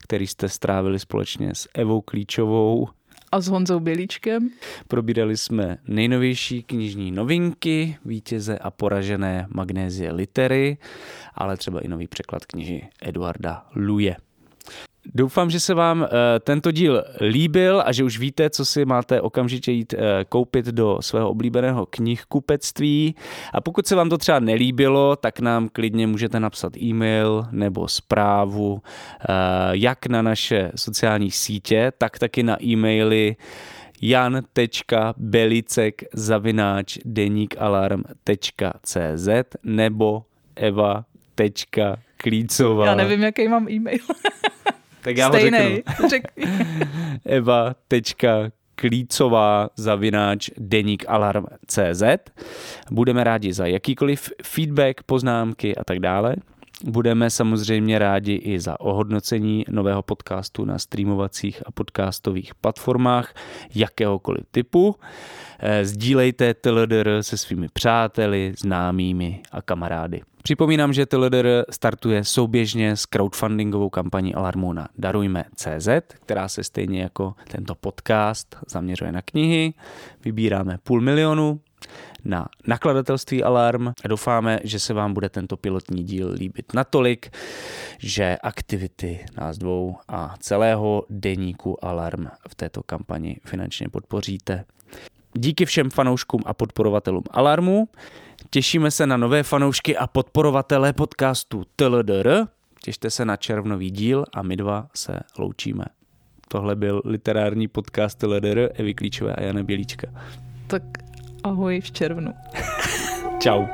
který jste strávili společně s Evou Klíčovou, a s Honzou Bělíčkem. Probírali jsme nejnovější knižní novinky, vítěze a poražené magnézie litery, ale třeba i nový překlad knihy Eduarda Luje. Doufám, že se vám uh, tento díl líbil a že už víte, co si máte okamžitě jít uh, koupit do svého oblíbeného knihkupectví. A pokud se vám to třeba nelíbilo, tak nám klidně můžete napsat e-mail nebo zprávu, uh, jak na naše sociální sítě, tak taky na e-maily jan.belicek zavináč denikalarm.cz nebo eva.klícová. Já nevím, jaký mám e-mail. Tak já Stejnej. ho řeknu. Eva.klícová zavináč denikalarm.cz Budeme rádi za jakýkoliv feedback, poznámky a tak dále. Budeme samozřejmě rádi i za ohodnocení nového podcastu na streamovacích a podcastových platformách jakéhokoliv typu. Eh, sdílejte TLDR se svými přáteli, známými a kamarády. Připomínám, že TLDR startuje souběžně s crowdfundingovou kampaní Alarmu na Darujme.cz, která se stejně jako tento podcast zaměřuje na knihy. Vybíráme půl milionu na nakladatelství Alarm a doufáme, že se vám bude tento pilotní díl líbit natolik, že aktivity nás dvou a celého deníku Alarm v této kampani finančně podpoříte. Díky všem fanouškům a podporovatelům Alarmu. Těšíme se na nové fanoušky a podporovatele podcastu TLDR. Těšte se na červnový díl a my dva se loučíme. Tohle byl literární podcast TLDR Evy Klíčové a Jana Bělíčka. Tak ahoj v červnu. Čau.